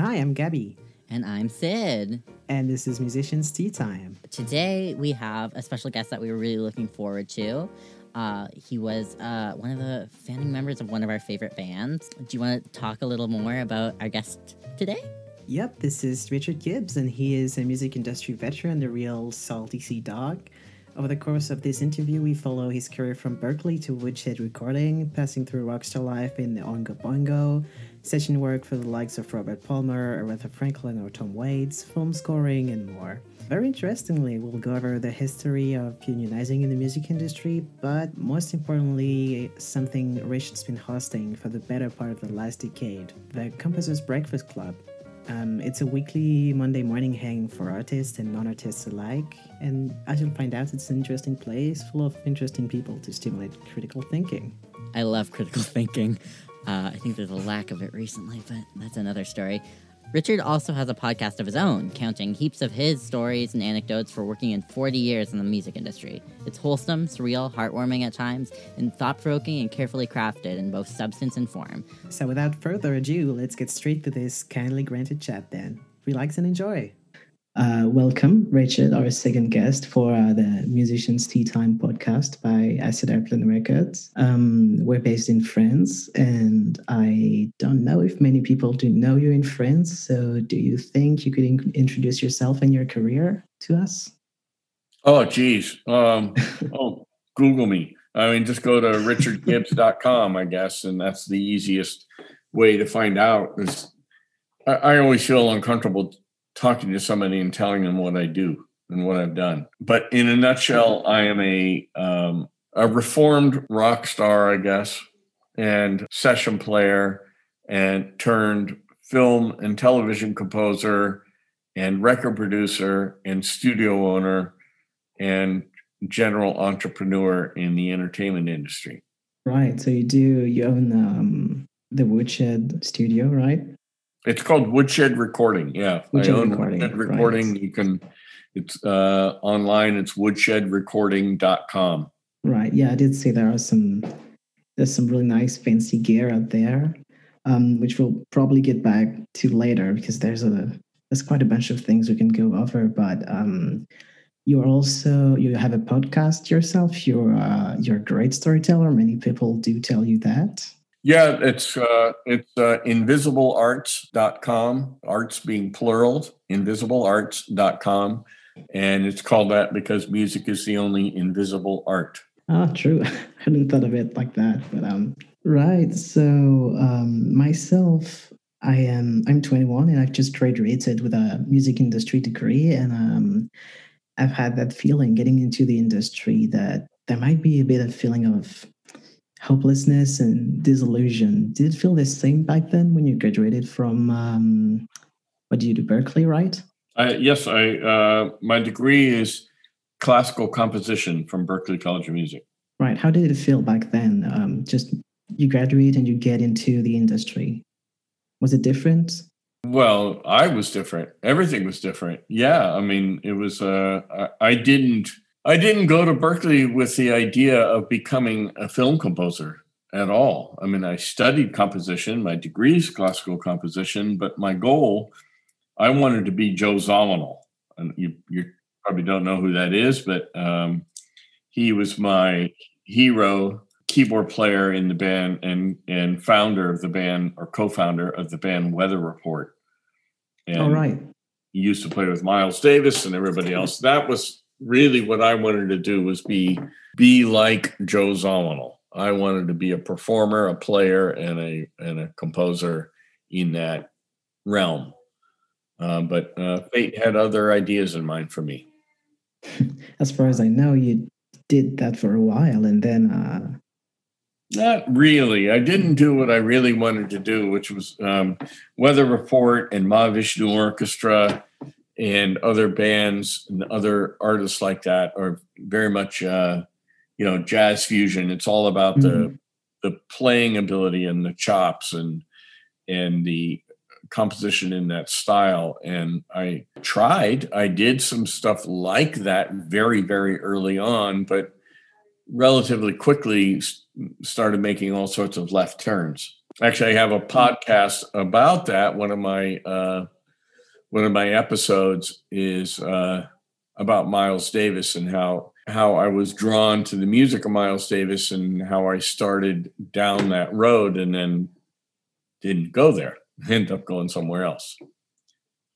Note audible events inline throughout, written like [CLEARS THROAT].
Hi, I'm Gabby. And I'm Sid. And this is Musicians Tea Time. Today we have a special guest that we were really looking forward to. Uh, he was uh, one of the founding members of one of our favorite bands. Do you want to talk a little more about our guest today? Yep, this is Richard Gibbs, and he is a music industry veteran, the real salty sea dog. Over the course of this interview, we follow his career from Berklee to Woodshed Recording, passing through rockstar life in the Oingo Boingo, session work for the likes of Robert Palmer, Aretha Franklin, or Tom Waits, film scoring, and more. Very interestingly, we'll go over the history of unionizing in the music industry, but most importantly, something Richard's been hosting for the better part of the last decade the Composers Breakfast Club. Um, it's a weekly Monday morning hang for artists and non artists alike, and as you'll find out, it's an interesting place full of interesting people to stimulate critical thinking. I love critical [LAUGHS] thinking. Uh, I think there's a lack of it recently, but that's another story. Richard also has a podcast of his own, counting heaps of his stories and anecdotes for working in 40 years in the music industry. It's wholesome, surreal, heartwarming at times, and thought provoking and carefully crafted in both substance and form. So, without further ado, let's get straight to this kindly granted chat then. Relax and enjoy. Uh, welcome, Richard, our second guest for uh, the Musicians Tea Time podcast by Acid Airplane Records. Um, we're based in France, and I don't know if many people do know you in France. So, do you think you could in- introduce yourself and your career to us? Oh, geez. Um, [LAUGHS] oh, Google me. I mean, just go to richardgibbs.com, I guess, and that's the easiest way to find out. I, I always feel uncomfortable talking to somebody and telling them what I do and what I've done. But in a nutshell, I am a um, a reformed rock star, I guess, and session player, and turned film and television composer, and record producer, and studio owner, and general entrepreneur in the entertainment industry. Right. So you do you own um, the Woodshed Studio, right? It's called Woodshed Recording. Yeah, Woodshed I own Recording. Woodshed Recording. Right. You can. It's uh, online. It's woodshedrecording.com. Right. Yeah, I did see there are some. There's some really nice fancy gear out there, um, which we'll probably get back to later because there's a there's quite a bunch of things we can go over. But um, you're also you have a podcast yourself. You're uh, you're a great storyteller. Many people do tell you that. Yeah, it's uh, it's uh, invisiblearts.com, arts being plural, invisiblearts.com. And it's called that because music is the only invisible art. Ah, true. [LAUGHS] I hadn't thought of it like that. But um right. So um myself, I am I'm 21 and I've just graduated with a music industry degree. And um I've had that feeling getting into the industry that there might be a bit of feeling of hopelessness and disillusion. Did it feel the same back then when you graduated from um, what did you do, Berklee, right? Uh, yes, I uh, my degree is classical composition from Berklee College of Music. Right. How did it feel back then? Um, just you graduate and you get into the industry. Was it different? Well, I was different. Everything was different. Yeah, I mean, it was. Uh, I, I didn't I didn't go to Berklee with the idea of becoming a film composer at all. I mean, I studied composition, my degree is classical composition, but my goal, I wanted to be Joe Zawinul. And you, you probably don't know who that is, but um, he was my hero, keyboard player in the band and, and founder of the band or co-founder of the band Weather Report. And All right. He used to play with Miles Davis and everybody else. That was really what I wanted to do was be be like Joe Zawinul. I wanted to be a performer, a player, and a and a composer in that realm. Uh, but uh, fate had other ideas in mind for me. [LAUGHS] As far as I know, you did that for a while, and then. Uh... Not really. I didn't do what I really wanted to do, which was um, Weather Report and Mahavishnu Orchestra and other bands and other artists like that are very much uh, you know jazz fusion. It's all about mm-hmm. the the playing ability and the chops and and the composition in that style. And I tried. I did some stuff like that very very early on, but relatively quickly started making all sorts of left turns. Actually, I have a podcast about that. One of my uh, one of my episodes is uh, about Miles Davis and how how I was drawn to the music of Miles Davis and how I started down that road and then didn't go there. Ended up going somewhere else.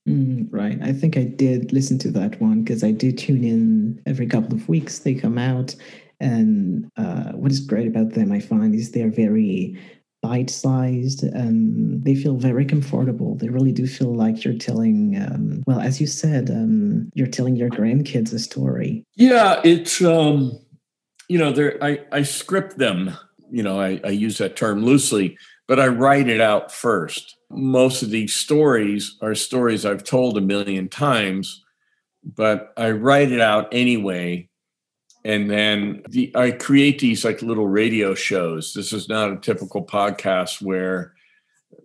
Mm, right. I think I did listen to that one because I do tune in every couple of weeks. They come out. And uh, what is great about them, I find, is they're very bite sized and they feel very comfortable. They really do feel like you're telling, um, well, as you said, um, you're telling your grandkids a story. Yeah, it's, um, you know, I, I script them, you know, I, I use that term loosely, but I write it out first. Most of these stories are stories I've told a million times, but I write it out anyway and then the, I create these like little radio shows. This is not a typical podcast where,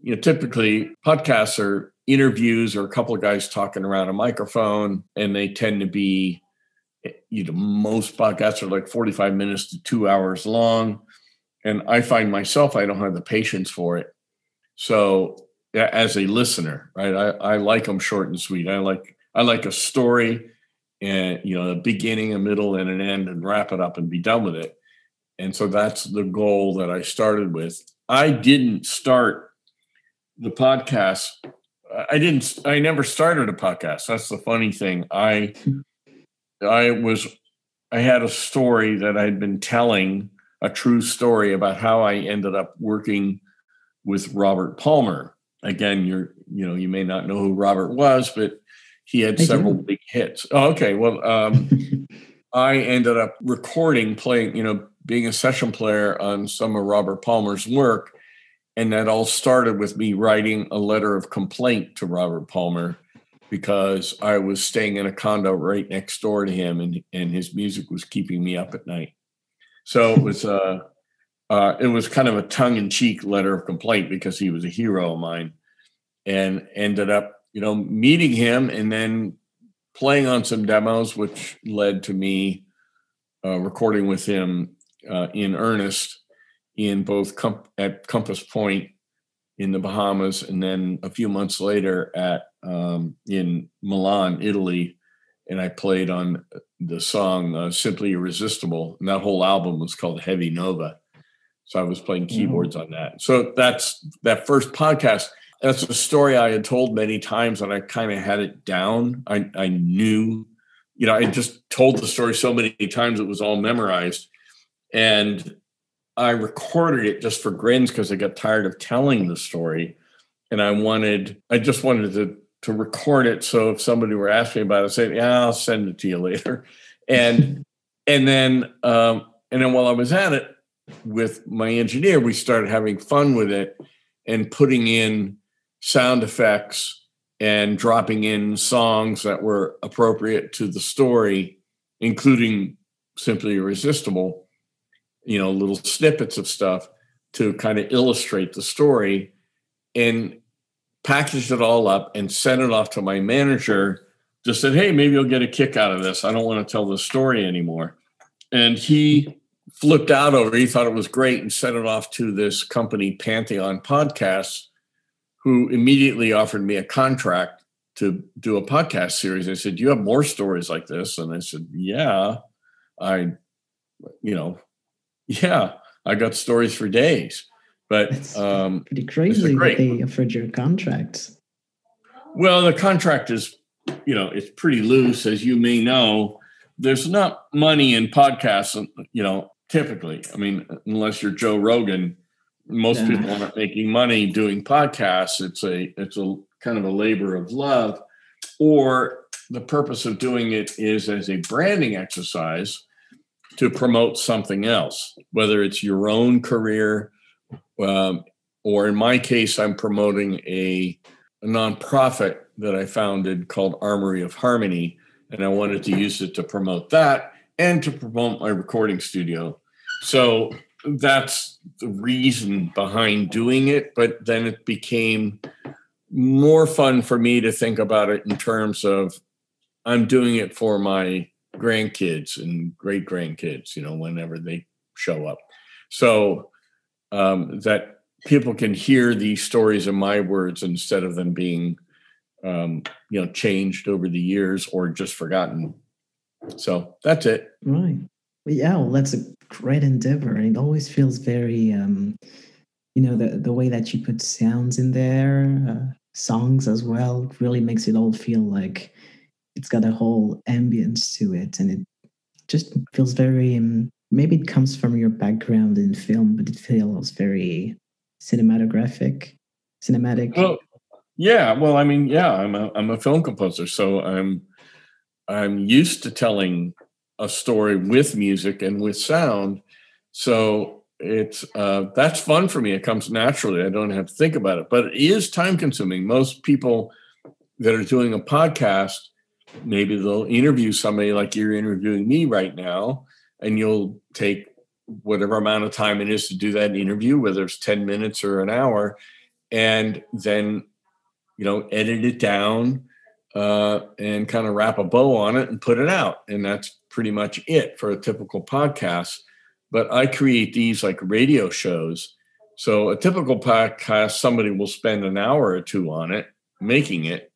you know, typically podcasts are interviews or a couple of guys talking around a microphone, and they tend to be, you know, most podcasts are like 45 minutes to two hours long. And I find myself, I don't have the patience for it. So as a listener, right, I, I like them short and sweet. I like, I like a story and you know a beginning a middle and an end and wrap it up and be done with it. And so that's the goal that i started with. I didn't start the podcast. I didn't i never started a podcast. That's the funny thing. I i was i had a story that i'd been telling a true story about how i ended up working with robert palmer. Again you're you know you may not know who robert was but he had I several do. big hits. Oh, okay. Well, um, [LAUGHS] I ended up recording, playing, you know, being a session player on some of Robert Palmer's work. And that all started with me writing a letter of complaint to Robert Palmer because I was staying in a condo right next door to him and, and his music was keeping me up at night. So it was uh, uh, it was kind of a tongue-in-cheek letter of complaint because he was a hero of mine and ended up you know, meeting him and then playing on some demos, which led to me uh, recording with him uh, in earnest in both com- at Compass Point in the Bahamas, and then a few months later at um, in Milan, Italy, and I played on the song uh, "Simply Irresistible," and that whole album was called Heavy Nova. So I was playing keyboards mm. on that. So that's that first podcast that's a story I had told many times, and I kind of had it down. I, I knew, you know, I just told the story so many times it was all memorized. And I recorded it just for grins because I got tired of telling the story. And I wanted, I just wanted to to record it. So if somebody were asking about it, say, yeah, I'll send it to you later. [LAUGHS] And and then um, and then while I was at it with my engineer, we started having fun with it and putting in sound effects and dropping in songs that were appropriate to the story, including Simply Irresistible, you know, little snippets of stuff to kind of illustrate the story and packaged it all up and sent it off to my manager. Just said, hey, maybe you'll get a kick out of this. I don't want to tell the story anymore. And he flipped out over it. He thought it was great and sent it off to this company, Pantheon Podcasts, who immediately offered me a contract to do a podcast series. I said, "Do you have more stories like this?" And I said, "Yeah, I, you know, yeah, I got stories for days." But That's um, pretty crazy that they offered you a contract. Well, the contract is, you know, it's pretty loose, as you may know. There's not money in podcasts, you know, typically. I mean, unless you're Joe Rogan, most yeah. people aren't making money doing podcasts it's a it's a kind of a labor of love or the purpose of doing it is as a branding exercise to promote something else whether it's your own career um, or in my case i'm promoting a, a nonprofit that i founded called armory of harmony and i wanted to use it to promote that and to promote my recording studio so that's the reason behind doing it. But then it became more fun for me to think about it in terms of I'm doing it for my grandkids and great grandkids, you know, whenever they show up. So um, that people can hear these stories in my words instead of them being um, you know changed over the years or just forgotten so that's it right yeah well that's a great endeavor and it always feels very um you know the the way that you put sounds in there uh, songs as well really makes it all feel like it's got a whole ambience to it and it just feels very um, maybe it comes from your background in film but it feels very cinematographic cinematic. Well yeah well i mean yeah i'm a, I'm a film composer so i'm i'm used to telling a story with music and with sound. So it's uh, that's fun for me. It comes naturally. I don't have to think about it but it is time consuming. Most people that are doing a podcast maybe they'll interview somebody like you're interviewing me right now and you'll take whatever amount of time it is to do that interview whether it's 10 minutes or an hour and then you know edit it down uh, and kind of wrap a bow on it and put it out. And that's pretty much it for a typical podcast but i create these like radio shows so a typical podcast somebody will spend an hour or two on it making it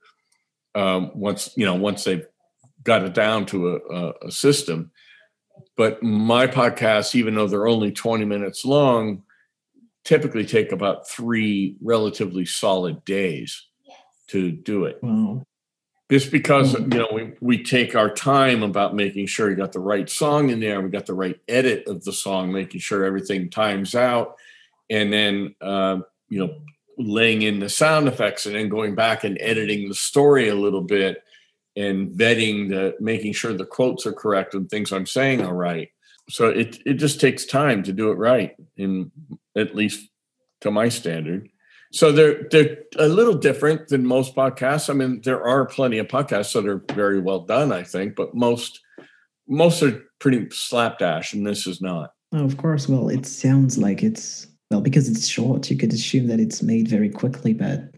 um, once you know once they've got it down to a, a, system. But my podcasts, even though they're only 20 minutes long, typically take about three relatively solid days to do it. Wow. Just because you know we, we take our time about making sure you got the right song in there, we got the right edit of the song, making sure everything times out, and then uh, you know laying in the sound effects and then going back and editing the story a little bit and vetting the making sure the quotes are correct and things I'm saying are right. So it it just takes time to do it right, in at least to my standard. So they're they're a little different than most podcasts. I mean, there are plenty of podcasts that are very well done, I think, but most most are pretty slapdash, and this is not. Oh, of course. Well, it sounds like it's well, because it's short, you could assume that it's made very quickly, but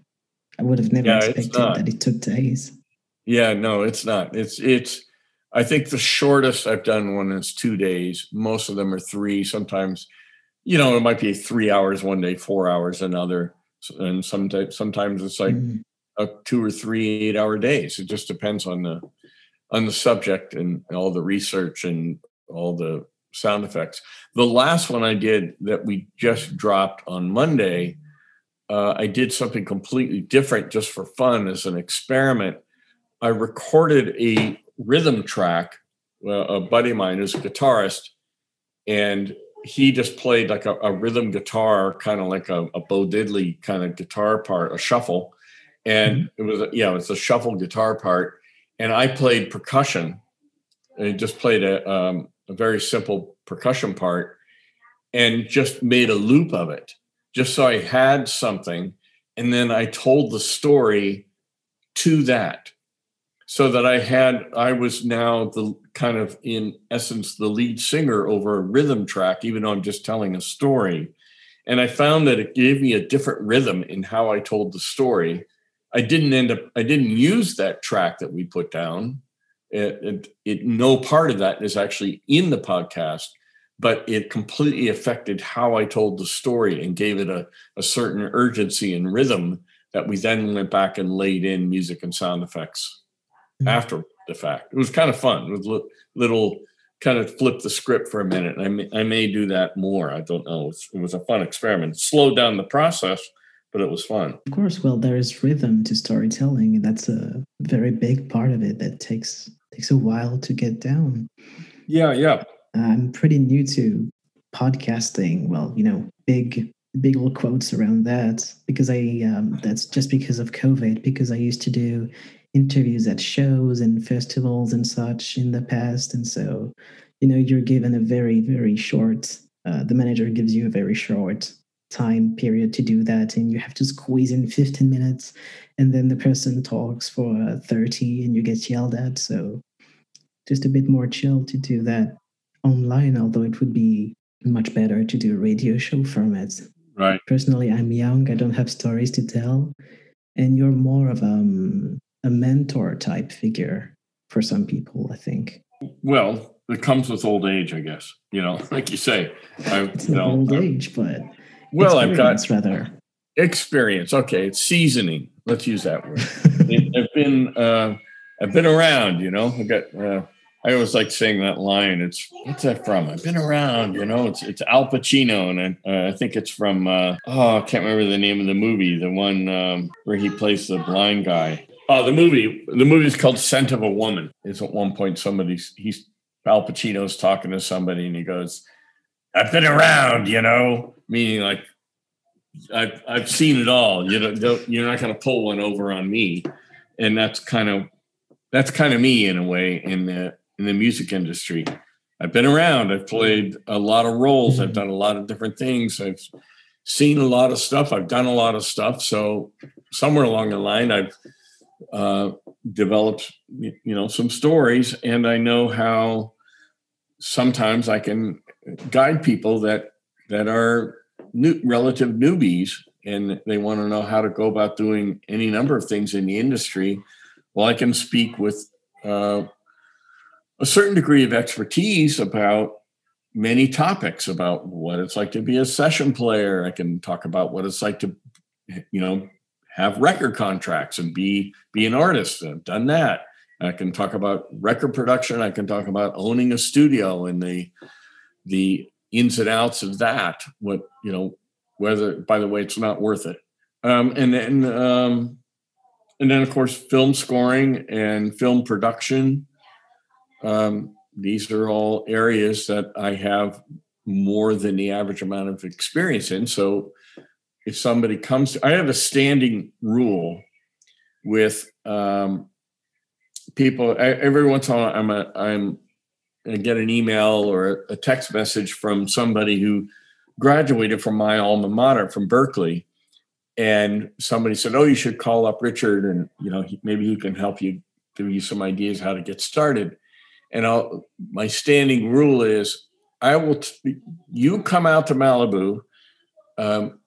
I would have never yeah, expected that it took days. Yeah, no, it's not. It's it's I think the shortest I've done one is two days. Most of them are three. Sometimes, you know, it might be three hours one day, four hours another, and sometimes sometimes it's like mm. a two or three eight hour days. It just depends on the on the subject and all the research and all the sound effects. The last one I did that we just dropped on Monday, uh, I did something completely different just for fun as an experiment. I recorded a rhythm track. Uh, a buddy of mine is a guitarist, and he just played like a, a rhythm guitar, kind of like a, a, Bo Diddley kind of guitar part, a shuffle. And mm-hmm. it was, a, yeah, it was a shuffle guitar part. And I played percussion and just played a, um, a very simple percussion part and just made a loop of it just so I had something. And then I told the story to that so that I had, I was now the kind of, in essence, the lead singer over a rhythm track, even though I'm just telling a story. And I found that it gave me a different rhythm in how I told the story. I didn't end up, I didn't use that track that we put down it, it, it, no part of that is actually in the podcast, but it completely affected how I told the story and gave it a, a certain urgency and rhythm that we then went back and laid in music and sound effects mm-hmm. after the fact. It was kind of fun. It was little kind of flip the script for a minute. I may, I may do that more. I don't know. It was, it was a fun experiment. It slowed down the process, but it was fun. Of course, well, there is rhythm to storytelling, and that's a very big part of it that takes takes a while to get down. Yeah, yeah. I'm pretty new to podcasting. Well, you know, big big old quotes around that because I um, that's just because of COVID. Because I used to do interviews at shows and festivals and such in the past, and so you know you're given a very very short. Uh, the manager gives you a very short time period to do that and you have to squeeze in 15 minutes and then the person talks for uh, 30 and you get yelled at so just a bit more chill to do that online although it would be much better to do radio show formats. right personally i'm young i don't have stories to tell and you're more of um, a mentor type figure for some people i think well it comes with old age i guess you know [LAUGHS] like you say I, it's not know, old age but Well, I've got rather experience. Okay, it's seasoning. Let's use that word. [LAUGHS] I've been uh, I've been around. You know, I got. Uh, I always like saying that line. It's what's that from? I've been around. You know, it's it's Al Pacino, and I, uh, I think it's from. Uh, oh, I can't remember the name of the movie. The one um, where he plays the blind guy. Oh, the movie. The movie is called "Scent of a Woman." It's at one point somebody's he's Al Pacino's talking to somebody, and he goes, "I've been around," you know, meaning like I've I've seen it all. You know, you're not going to pull one over on me, and that's kind of that's kind of me in a way in the in the music industry. I've been around. I've played a lot of roles. I've done a lot of different things. I've seen a lot of stuff. I've done a lot of stuff. So somewhere along the line, I've uh, you know, some stories, and I know how sometimes I can guide people that that are new, relative newbies, and they want to know how to go about doing any number of things in the industry. Well, I can speak with uh, a certain degree of expertise about many topics about what it's like to be a session player. I can talk about what it's like to, you know, have record contracts and be be an artist. I've done that. I can talk about record production. I can talk about owning a studio and the the ins and outs of that. What you know, whether by the way, it's not worth it. Um, and then um, and then of course, film scoring and film production um, these are all areas that I have more than the average amount of experience in. So if somebody comes, to, I have a standing rule with um, people. I, every once in a while, I'm a, I'm get an email or a text message from somebody who graduated from my alma mater from Berklee and somebody said, "Oh, you should call up Richard, and you know he, maybe he can help you, give you some ideas how to get started." and I'll, my standing rule is I will, t- you come out to Malibu um,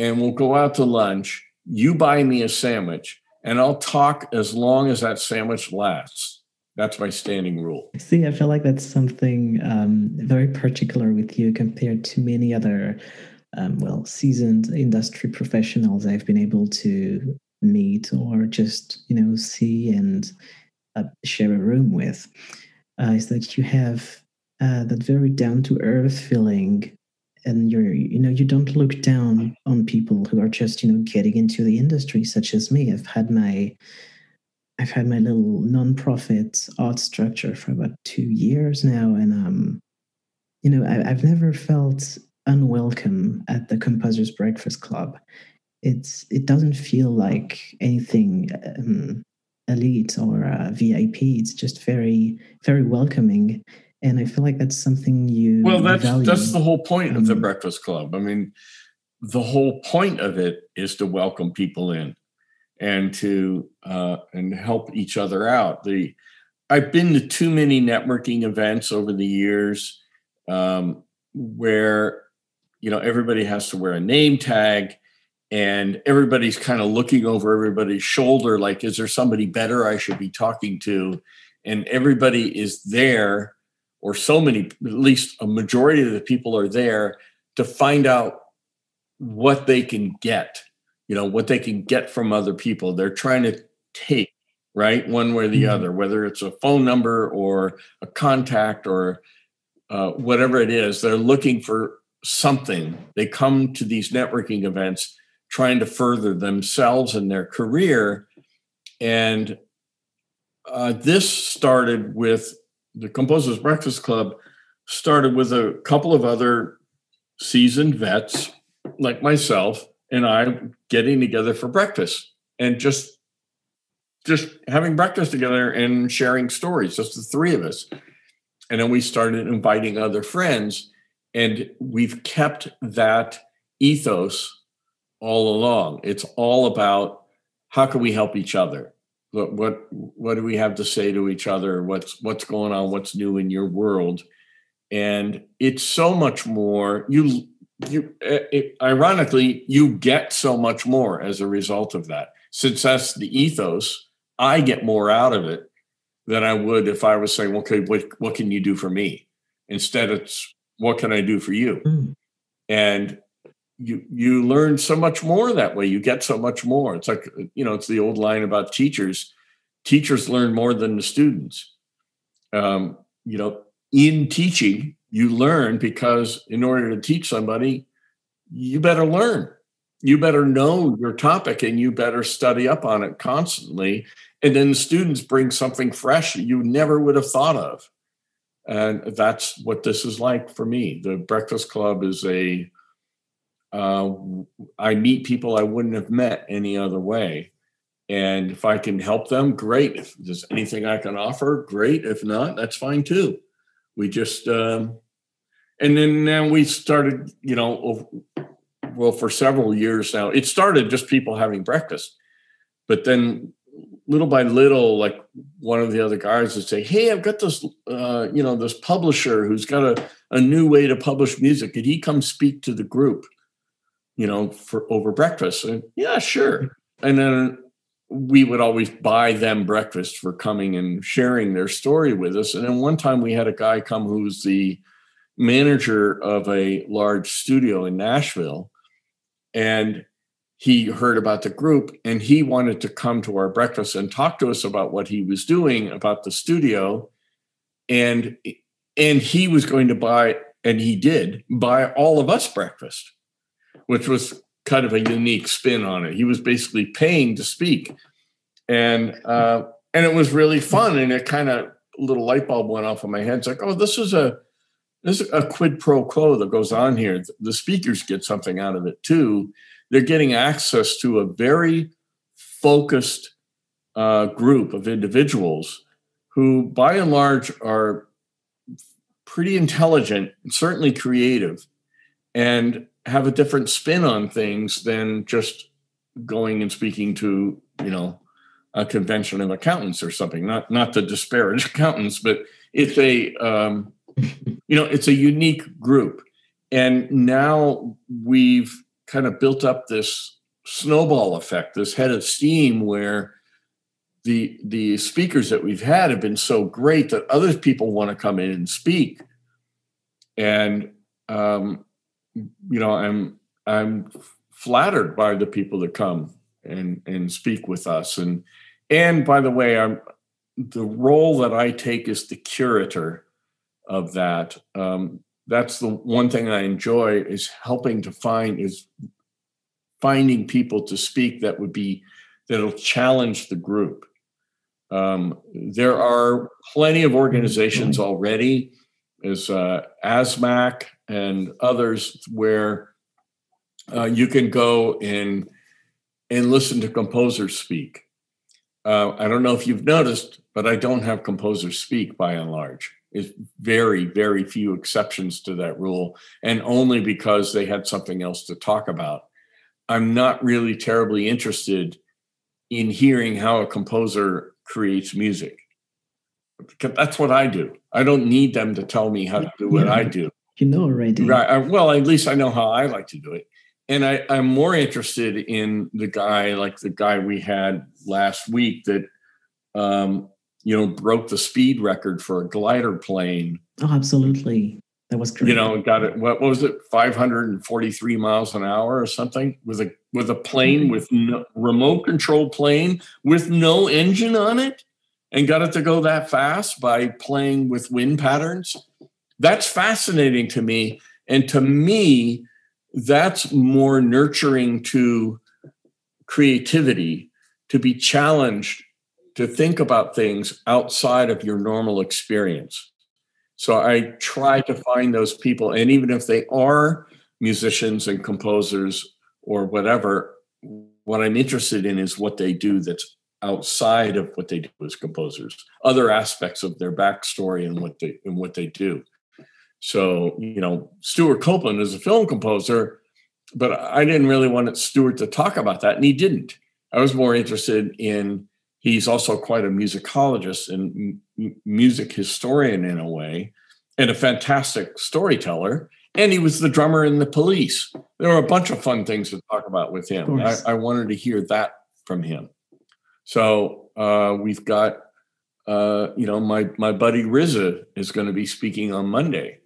and we'll go out to lunch. You buy me a sandwich and I'll talk as long as that sandwich lasts. That's my standing rule. See, I feel like that's something um, very particular with you compared to many other, um, well, seasoned industry professionals I've been able to meet or just, you know, see and uh, share a room with uh, is that you have uh, that very down to earth feeling and you're you know you don't look down on people who are just you know getting into the industry such as me. I've had my i've had my little non-profit art structure for about two years now and um you know I, i've never felt unwelcome at the composers breakfast club. It's it doesn't feel like anything um, elite or uh, VIP. It's just very, very welcoming, and I feel like that's something you. Well, that's value. that's the whole point um, of the Breakfast Club. I mean, the whole point of it is to welcome people in, and to uh, and help each other out. The I've been to too many networking events over the years um, where you know everybody has to wear a name tag and everybody's kind of looking over everybody's shoulder like is there somebody better i should be talking to and everybody is there or so many at least a majority of the people are there to find out what they can get you know what they can get from other people they're trying to take right one way or the mm-hmm. other whether it's a phone number or a contact or uh, whatever it is they're looking for something they come to these networking events trying to further themselves and their career. And uh, this started with the Composers Breakfast Club, started with a couple of other seasoned vets like myself and I getting together for breakfast and just just having breakfast together and sharing stories, just the three of us. And then we started inviting other friends, and we've kept that ethos all along. It's all about how can we help each other? What what what do we have to say to each other? What's what's going on? What's new in your world? And it's so much more. You you it, ironically you get so much more as a result of that. Since that's the ethos, I get more out of it than I would if I was saying, okay, what what can you do for me? Instead, it's what can I do for you? Mm. And you you learn so much more that way. You get so much more. It's like you know, it's the old line about teachers. Teachers learn more than the students. Um, you know, in teaching, you learn because in order to teach somebody, you better learn. You better know your topic and you better study up on it constantly. And then the students bring something fresh you never would have thought of. And that's what this is like for me. The Breakfast Club is a uh, I meet people I wouldn't have met any other way. And if I can help them, great. If there's anything I can offer, great. If not, that's fine too. We just, um, and then now we started, you know, well, for several years now, it started just people having breakfast. But then little by little, like one of the other guys would say, Hey, I've got this, uh, you know, this publisher who's got a, a new way to publish music. Could he come speak to the group? You know, for over breakfast. And yeah, sure. And then we would always buy them breakfast for coming and sharing their story with us. And then one time we had a guy come who's the manager of a large studio in Nashville. And he heard about the group and he wanted to come to our breakfast and talk to us about what he was doing about the studio. And and he was going to buy, and he did buy all of us breakfast which was kind of a unique spin on it. He was basically paying to speak, and uh, and it was really fun. And it kind of little light bulb went off in my head. It's like, oh, this is a this is a quid pro quo that goes on here. The speakers get something out of it too. They're getting access to a very focused uh, group of individuals who, by and large, are pretty intelligent, and certainly creative, and have a different spin on things than just going and speaking to you know a convention of accountants or something. Not not to disparage [LAUGHS] accountants but it's a um, you know it's a unique group. And now we've kind of built up this snowball effect this head of steam where the the speakers that we've had have been so great that other people want to come in and speak. And um, you know, I'm I'm flattered by the people that come and and speak with us. And and by the way, I'm the role that I take is the curator of that. Um, that's the one thing I enjoy is helping to find is finding people to speak that would be that'll challenge the group. Um, there are plenty of organizations already, as uh, ASMAC and others where uh, you can go and and listen to composers speak. Uh, I don't know if you've noticed, but I don't have composers speak by and large. It's very, very few exceptions to that rule, and only because they had something else to talk about. I'm not really terribly interested in hearing how a composer creates music. Because that's what I do. I don't need them to tell me how to do what I do you know already. Right. well, at least I know how I like to do it. And I, I'm more interested in the guy, like the guy we had last week that, um, you know, broke the speed record for a glider plane. Oh, absolutely. That was great. You know, got it. What, what was it? 543 miles an hour or something with a with a plane mm-hmm. with no, remote control plane with no engine on it, and got it to go that fast by playing with wind patterns that's fascinating to me. And to me, that's more nurturing to creativity, to be challenged, to think about things outside of your normal experience. So I try to find those people. And even if they are musicians and composers or whatever, what I'm interested in is what they do that's outside of what they do as composers, other aspects of their backstory and what they and what they do. So, you know, Stewart Copeland is a film composer, but I didn't really want Stewart to talk about that, and he didn't. I was more interested in he's also quite a musicologist and m- music historian in a way, and a fantastic storyteller. And he was the drummer in the police. There were a bunch of fun things to talk about with him. I, I, wanted to hear that from him. So uh, we've got, uh, you know, my my buddy Riza is going to be speaking on Monday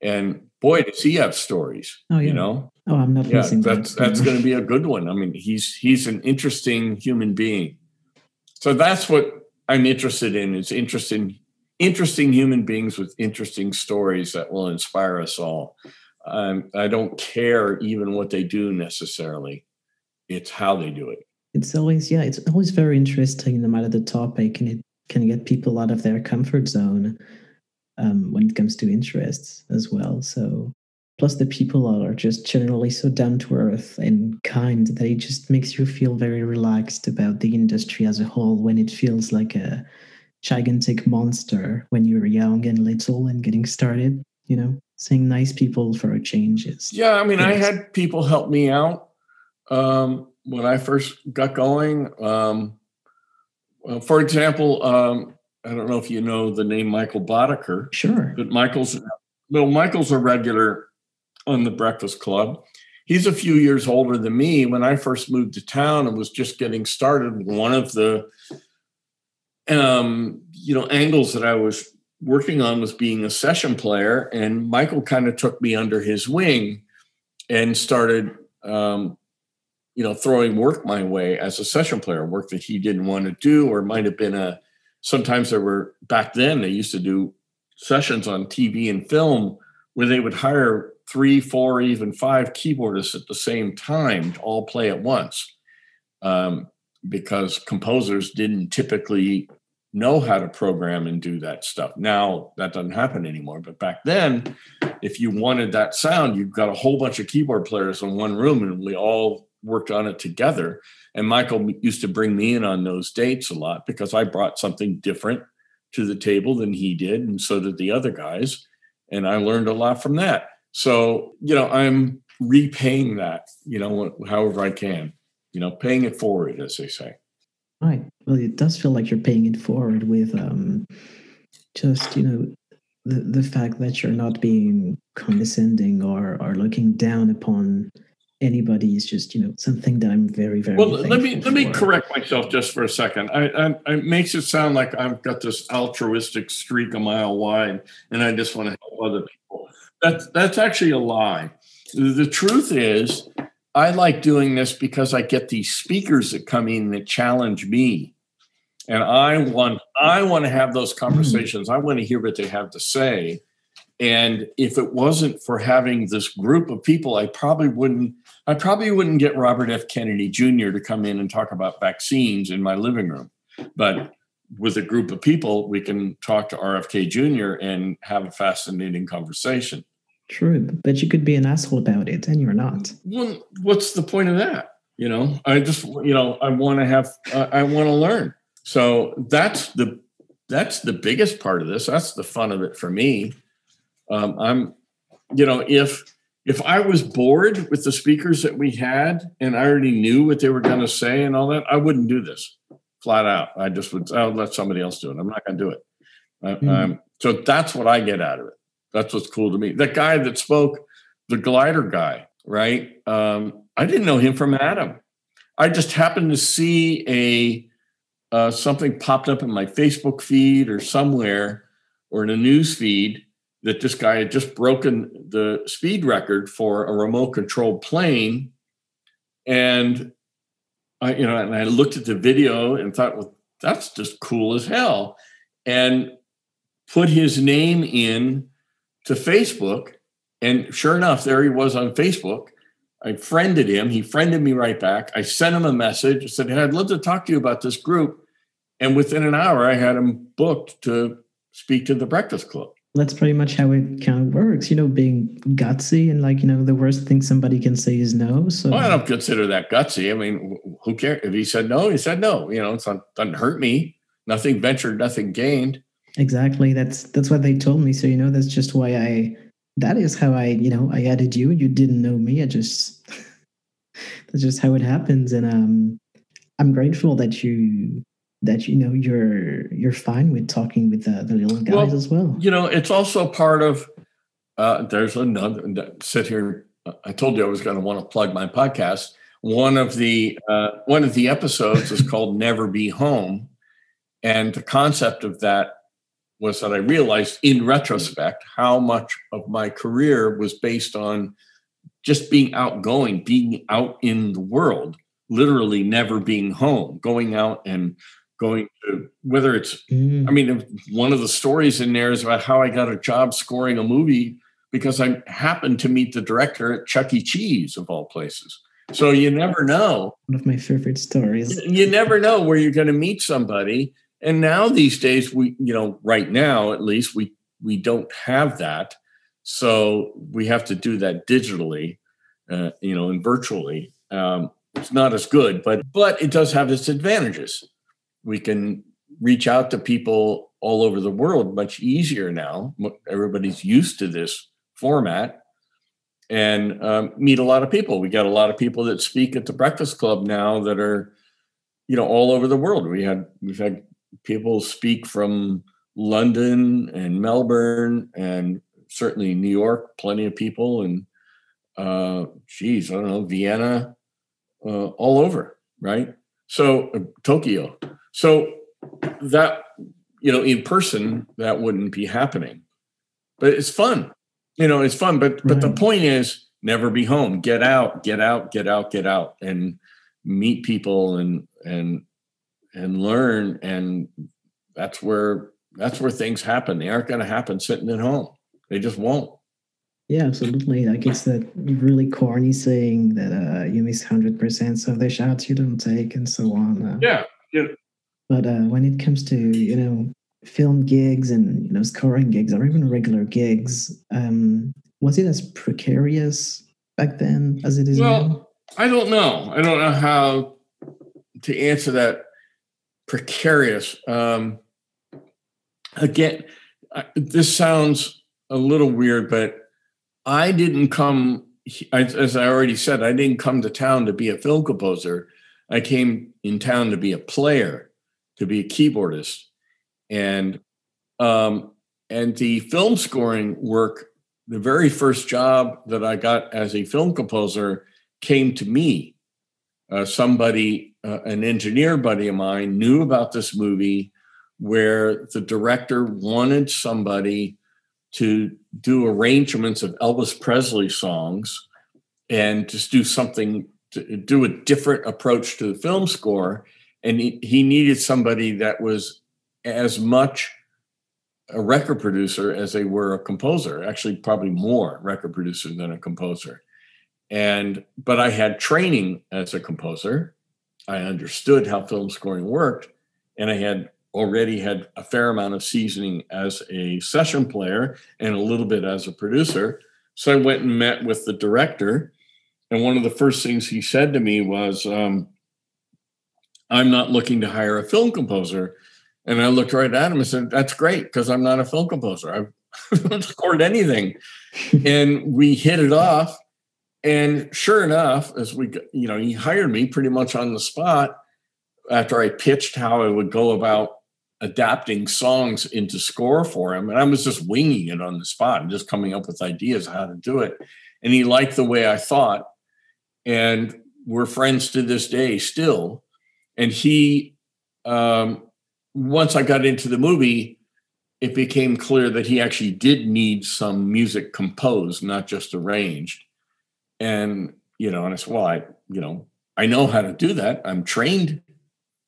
and boy, does he have stories. Oh, yeah. You know, Oh, I'm not Yeah, that's that. that's going to be a [LAUGHS] good one. I mean, he's he's an interesting human being. So that's what I'm interested in. Is interesting interesting human beings with interesting stories that will inspire us all. Um, I don't care even what they do necessarily. It's how they do it. It's always yeah, it's always very interesting no matter the topic, and it can get people out of their comfort zone um, when it comes to interests as well. So plus the people are just generally so down to earth and kind that it just makes you feel very relaxed about the industry as a whole when it feels like a gigantic monster when you're young and little and getting started you know seeing nice people for a change is Yeah, I mean, I had people help me out um, when I first got going. Um, well, for example, um, I don't know if you know the name Michael Boddicker, sure but Michael's well, Michael's a regular on the Breakfast Club. He's a few years older than me. When I first moved to town and was just getting started, one of the um, you know angles that I was working on was being a session player, and Michael kind of took me under his wing and started um, you know throwing work my way as a session player, work that he didn't want to do, or might have been a. Sometimes there were back then they used to do sessions on TV and film where they would hire three, four, even five keyboardists at the same time to all play at once. Um, because composers didn't typically know how to program and do that stuff. Now that doesn't happen anymore. But back then, if you wanted that sound, you've got a whole bunch of keyboard players in one room and we all worked on it together. And Michael used to bring me in on those dates a lot because I brought something different to the table than he did. And so did the other guys. And I learned a lot from that. So, you know, I'm repaying that, you know, however I can, you know, paying it forward, as they say. Right. Well, it does feel like you're paying it forward with um, just you know the the fact that you're not being condescending or or looking down upon anybody is just you know something that I'm very very Well, let me let me for. correct myself just for a second. I, I it makes it sound like I've got this altruistic streak a mile wide, and I just want to help other people. That's that's actually a lie. The, the truth is, I like doing this because I get these speakers that come in that challenge me, and I want I want to have those hmm. conversations. I want to hear what they have to say. And if it wasn't for having this group of people, I probably wouldn't. I probably wouldn't get Robert F. Kennedy Jr. to come in and talk about vaccines in my living room. But with a group of people, we can talk to RFK Jr. and have a fascinating conversation. True, but you could be an asshole about it, and you're not. Well, what's the point of that? You know, I just, you know, I want to have, uh, I want to learn. So that's the, that's the biggest part of this. That's the fun of it for me. Um, I'm, you know, if if I was bored with the speakers that we had and I already knew what they were going to say and all that, I wouldn't do this flat out. I just would. I'll let somebody else do it. I'm not going to do it. I, Mm. um, so that's what I get out of it. That's what's cool to me. That guy that spoke, the glider guy, right? Um, I didn't know him from Adam. I just happened to see a uh, something popped up in my Facebook feed or somewhere or in a news feed that this guy had just broken the speed record for a remote controlled plane. And I, you know, and I looked at the video and thought, well, that's just cool as hell. And put his name in to Facebook. And sure enough, there he was on Facebook. I friended him. He friended me right back. I sent him a message. I said, Hey, I'd love to talk to you about this group. And within an hour, I had him booked to speak to the Breakfast Club. That's pretty much how it kind of works. You know, being gutsy and like you know the worst thing somebody can say is no. So Well, I don't consider that gutsy. I mean, who cares? If he said no, he said no. You know, it doesn't hurt me. Nothing ventured, nothing gained. exactly, that's that's what they told me. So you know, that's just why I. That is how I, you know, I added you. You didn't know me. I just. [LAUGHS] that's just how it happens, and um, I'm grateful that you that you know you're you're fine with talking with the, the little guys Well, as well. You know, it's also part of. Uh, there's another. Sit here. I told you I was going to want to plug my podcast. One of the uh, one of the episodes is called "Never Be Home," and the concept of that was that I realized in retrospect how much of my career was based on just being outgoing, being out in the world, literally never being home, going out and going to whether it's mm. I mean one of the stories in there is about how I got a job scoring a movie because I happened to meet the director at Chuck E. Cheese of all places. So you never know. One of my favorite stories. You never know where you're going to meet somebody. And now these days we you know right now at least we we don't have that. So we have to do that digitally, uh, you know, and virtually. Um, it's not as good, but but it does have its advantages. We can reach out to people all over the world much easier now. Everybody's used to this format and um, meet a lot of people. We got a lot of people that speak at the Breakfast Club now that are, you know, all over the world. We had we've had people speak from London and Melbourne and certainly New York, plenty of people, and uh, geez, I don't know, Vienna, uh, all over, right? So uh, Tokyo. So that you know, in person, that wouldn't be happening, but it's fun. You know, it's fun. But but the point is, never be home. Get out, get out, get out, get out, and meet people and and and learn. And that's where that's where things happen. They aren't going to happen sitting at home. They just won't. Yeah, absolutely. I guess that really corny saying that uh, you miss hundred percent of the shots you don't take, and so on. Uh, yeah, yeah. But uh, when it comes to you know film gigs and you know scoring gigs or even regular gigs, um, was it as precarious back then as it is well, now? I don't know. I don't know how to answer that precarious. Um, again, this sounds a little weird, but I didn't come, as I already said, I didn't come to town to be a film composer. I came in town to be a player, to be a keyboardist, and um, and the film scoring work. The very first job that I got as a film composer came to me. Uh, somebody, uh, an engineer buddy of mine, knew about this movie where the director wanted somebody to do arrangements of Elvis Presley songs and just do something to do a different approach to the film score. And he, he needed somebody that was as much a record producer as they were a composer, actually, probably more record producer than a composer. And but I had training as a composer. I understood how film scoring worked, and I had already had a fair amount of seasoning as a session player and a little bit as a producer. So I went and met with the director. And one of the first things he said to me was, um, I'm not looking to hire a film composer. And I looked right at him and said, That's great, because I'm not a film composer. I've [LAUGHS] not scored anything. [LAUGHS] and we hit it off. And sure enough, as we, you know, he hired me pretty much on the spot after I pitched how I would go about adapting songs into score for him. And I was just winging it on the spot and just coming up with ideas how to do it. And he liked the way I thought. And we're friends to this day still. And he, um, once I got into the movie, it became clear that he actually did need some music composed, not just arranged. And, you know, and I said, well, I, you know, I know how to do that. I'm trained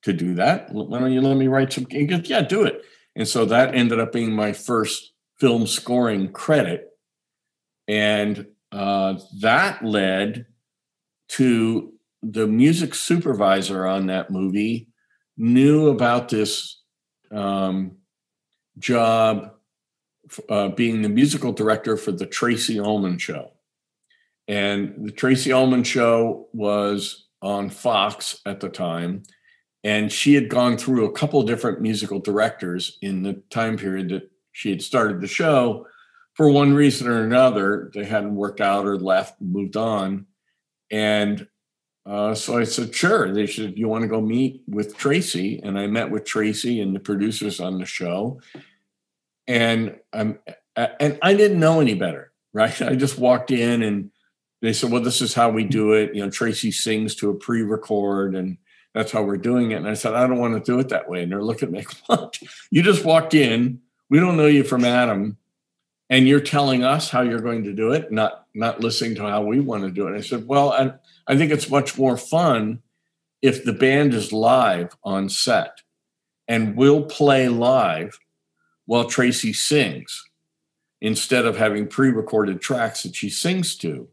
to do that. Why don't you let me write some? He goes, yeah, do it. And so that ended up being my first film scoring credit. And uh, that led to the music supervisor on that movie knew about this um, job uh, being the musical director for the Tracey Ullman show. And the Tracey Ullman show was on Fox at the time and she had gone through a couple different musical directors in the time period that she had started the show for one reason or another they hadn't worked out or left moved on and uh, so i said sure they said you want to go meet with Tracey? and i met with Tracey and the producers on the show and i'm and i didn't know any better [LAUGHS] right i just walked in and they said well this is how we do it you know Tracey sings to a pre-record and that's how we're doing it. And I said, I don't want to do it that way. And they're looking at me, [LAUGHS] what? You just walked in. We don't know you from Adam. And you're telling us how you're going to do it, not not listening to how we want to do it. And I said, well, I, I think it's much more fun if the band is live on set and we'll play live while Tracey sings instead of having pre-recorded tracks that she sings to.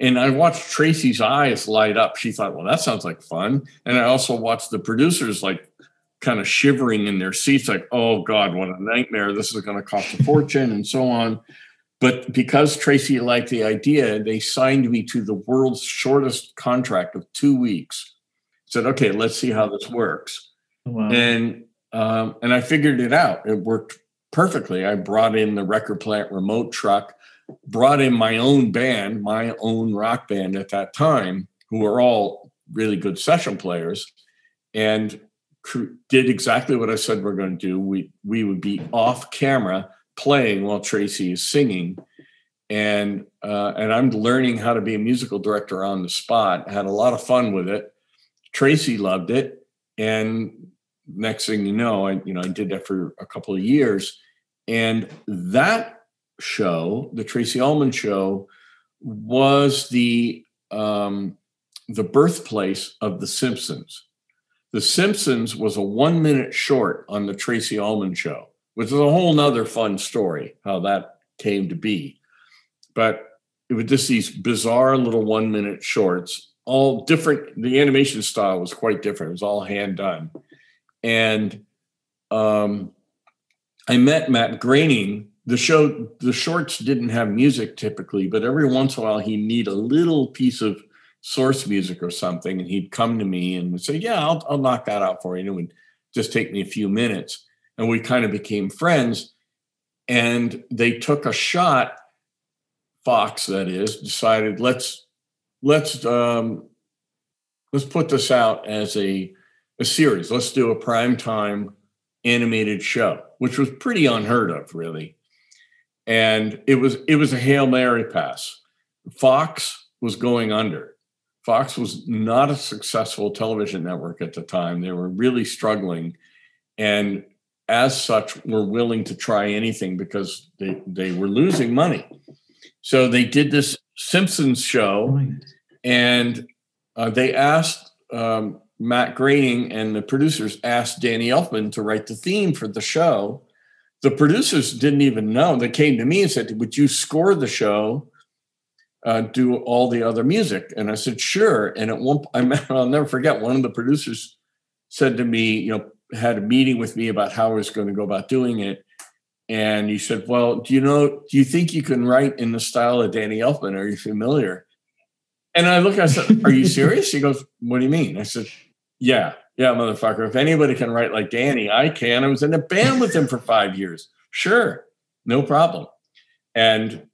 And I watched Tracey's eyes light up. She thought, well, that sounds like fun. And I also watched the producers like kind of shivering in their seats, like, oh God, what a nightmare. This is going to cost a fortune and so on. But because Tracey liked the idea, they signed me to the world's shortest contract of two weeks. Said, okay, let's see how this works. Wow. And um, and I figured it out. It worked perfectly. I brought in the record plant remote truck, brought in my own band, my own rock band at that time, who were all really good session players, and did exactly what I said we're going to do. We we would be off camera playing while Tracey is singing, and uh, and I'm learning how to be a musical director on the spot. Had a lot of fun with it. Tracey loved it, and next thing you know, I you know I did that for a couple of years, and that show, the Tracey Ullman show, was the um, the birthplace of The Simpsons. The Simpsons was a one minute short on the Tracey Ullman show, which is a whole nother fun story how that came to be. But it was just these bizarre little one minute shorts, all different. The animation style was quite different. It was all hand done and um, I met Matt Groening. The show, the shorts didn't have music typically, but every once in a while he'd need a little piece of source music or something, and he'd come to me and say, "Yeah, I'll, I'll knock that out for you." And it would just take me a few minutes, and we kind of became friends. And they took a shot. Fox, that is, decided let's let's um, let's put this out as a a series. Let's do a prime time animated show, which was pretty unheard of, really. And it was it was a hail mary pass. Fox was going under. Fox was not a successful television network at the time. They were really struggling, and as such, were willing to try anything because they they were losing money. So they did this Simpsons show, and uh, they asked um, Matt Groening and the producers asked Danny Elfman to write the theme for the show. The producers didn't even know. They came to me and said, Would you score the show? Uh, do all the other music? And I said, Sure. And at one point, [LAUGHS] I'll never forget, one of the producers said to me, You know, had a meeting with me about how I was going to go about doing it. And he said, Well, do you know, do you think you can write in the style of Danny Elfman? Are you familiar? And I look, I said, Are you serious? He goes, What do you mean? I said, yeah, yeah, motherfucker. If anybody can write like Danny, I can. I was in a band with him for five years. Sure, no problem. And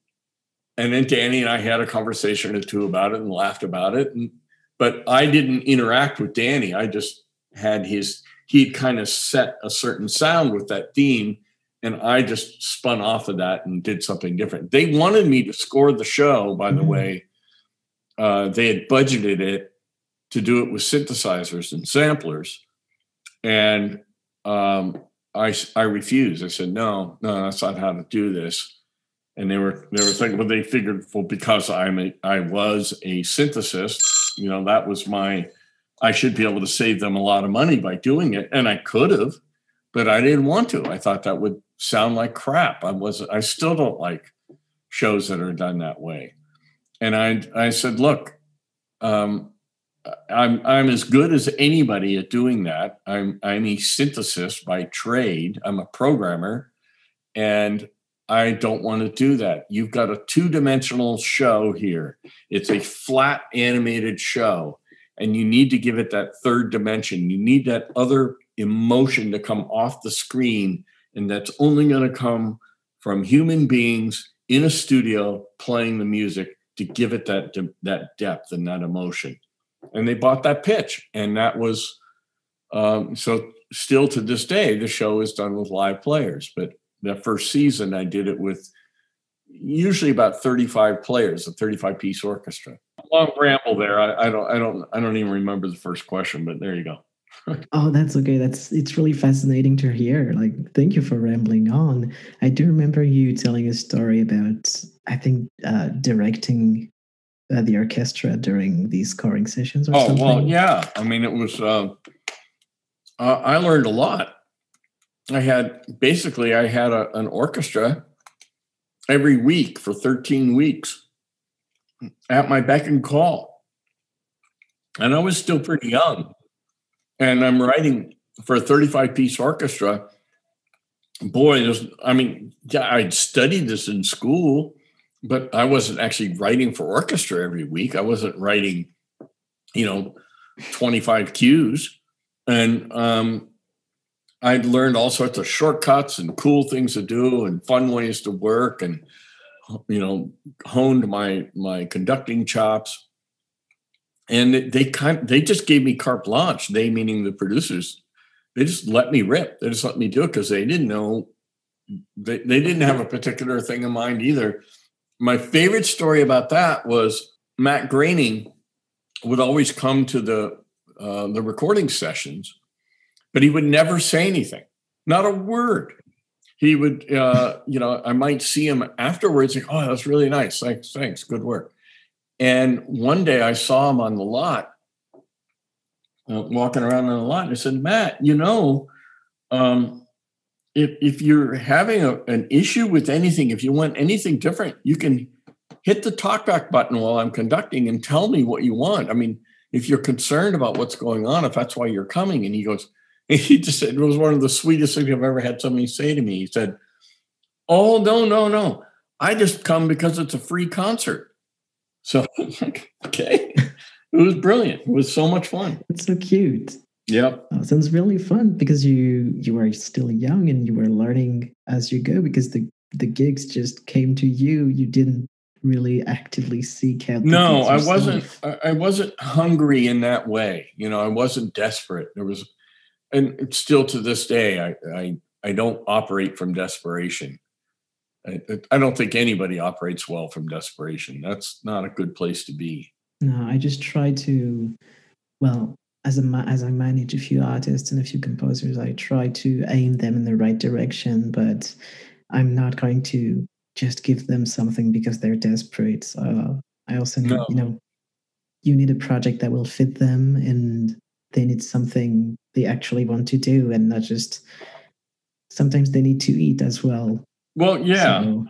and then Danny and I had a conversation or two about it and laughed about it. And but I didn't interact with Danny. I just had his he'd kind of set a certain sound with that theme. And I just spun off of that and did something different. They wanted me to score the show, by the mm-hmm. way. Uh, they had budgeted it to do it with synthesizers and samplers. And um, I, I refused. I said, no, no, that's not how to do this. And they were they were thinking, well, they figured, well, because I'm a I was a synthesist, you know, that was my I should be able to save them a lot of money by doing it. And I could have, but I didn't want to. I thought that would sound like crap. I was I still don't like shows that are done that way. And I I said, look, um, I'm I'm as good as anybody at doing that. I'm I'm a synthesist by trade. I'm a programmer, and I don't want to do that. You've got a two-dimensional show here. It's a flat animated show, and you need to give it that third dimension. You need that other emotion to come off the screen, and that's only going to come from human beings in a studio playing the music to give it that that depth and that emotion and they bought that pitch, and that was um, so. Still to this day, the show is done with live players. But that first season, I did it with usually about 35 players, a 35 piece orchestra. Long ramble there. I, I, don't, I don't, I don't even remember the first question, but there you go. [LAUGHS] oh, that's okay. That's it's really fascinating to hear. Like, thank you for rambling on. I do remember you telling a story about I think, uh, directing uh, the orchestra during these scoring sessions or Oh something. well, yeah. I mean, it was. Uh, uh, I learned a lot. I had basically I had a, an orchestra every week for 13 weeks at my beck and call, and I was still pretty young, and I'm writing for a 35 piece orchestra. Boy. I mean, yeah, I'd studied this in school, but I wasn't actually writing for orchestra every week. I wasn't writing you know 25 cues and um, i'd learned all sorts of shortcuts and cool things to do and fun ways to work and you know honed my my conducting chops. And they kind they just gave me carte blanche they meaning the producers. They just let me rip they just let me do it because they didn't know they, they didn't have a particular thing in mind either. My favorite story about that was matt groening would always come to the uh, the recording sessions, but he would never say anything, not a word. He would, uh, you know, I might see him afterwards. Like, oh, that's really nice. Thanks, thanks, good work. And one day I saw him on the lot, uh, walking around on the lot, and I said, Matt, you know, um, if if you're having a, an issue with anything, if you want anything different, you can hit the talkback button while I'm conducting and tell me what you want. I mean, if you're concerned about what's going on, if that's why you're coming. And he goes, he just said, it was one of the sweetest things I've ever had somebody say to me. He said, Oh, no, no, no. I just come because it's a free concert. So, [LAUGHS] okay. It was brilliant. It was so much fun. It's so cute. Yep. Oh, sounds really fun because you you were still young and you were learning as you go because the the gigs just came to you. You didn't really actively seek out. No, I wasn't. I wasn't hungry in that way. You know, I wasn't desperate. There was, and still to this day, I I I don't operate from desperation. I, I don't think anybody operates well from desperation. That's not a good place to be. No, I just try to, well, as a as I manage a few artists and a few composers, I try to aim them in the right direction. But I'm not going to just give them something because they're desperate. So I also need, No. you know, you need a project that will fit them, and they need something they actually want to do, and not just. Sometimes they need to eat as well. Well, yeah. So,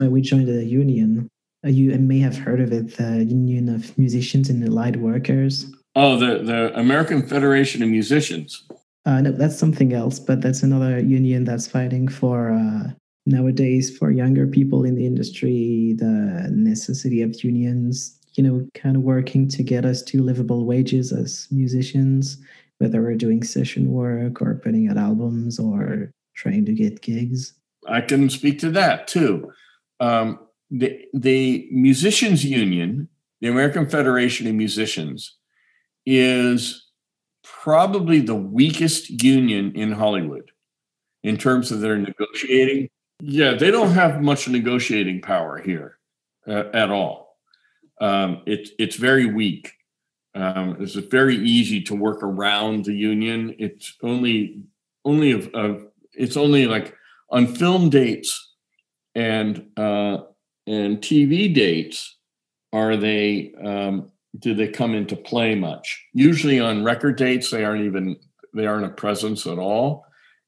so we joined a union. Uh, you may have heard of it, the Union of Musicians and Allied Workers. Oh, the the American Federation of Musicians. Uh, no, that's something else, but that's another union that's fighting for uh, nowadays for younger people in the industry the necessity of unions. You know, kind of working to get us to livable wages as musicians, whether we're doing session work or putting out albums or trying to get gigs. I can speak to that too. Um, the the musicians union, the American Federation of Musicians, is probably the weakest union in Hollywood in terms of their negotiating. Yeah, they don't have much negotiating power here uh, at all. Um, it's it's very weak. Um, it's very easy to work around the union. It's only only of, of it's only like on film dates and uh, and TV dates are they um, do they come into play much? Usually on record dates they aren't even they aren't a presence at all,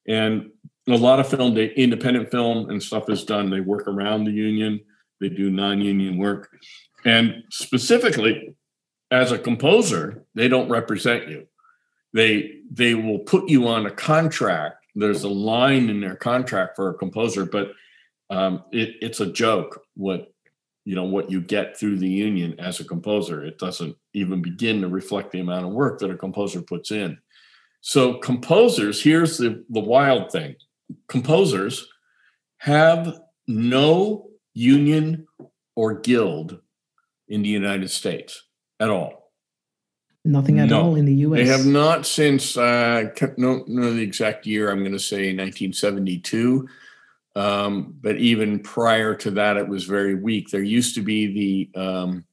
and a lot of film date independent film and stuff is done. They work around the union. They do non-union work, and specifically as a composer, they don't represent you. They they will put you on a contract there's a line in their contract for a composer, but um, it, it's a joke what you know what you get through the union as a composer. It doesn't even begin to reflect the amount of work that a composer puts in. So composers, here's the, the wild thing: composers have no union or guild in the United States at all. Nothing at No, all in the US. They have not since uh, no know the exact year. I'm going to say 1972, um, but even prior to that, it was very weak. There used to be the um,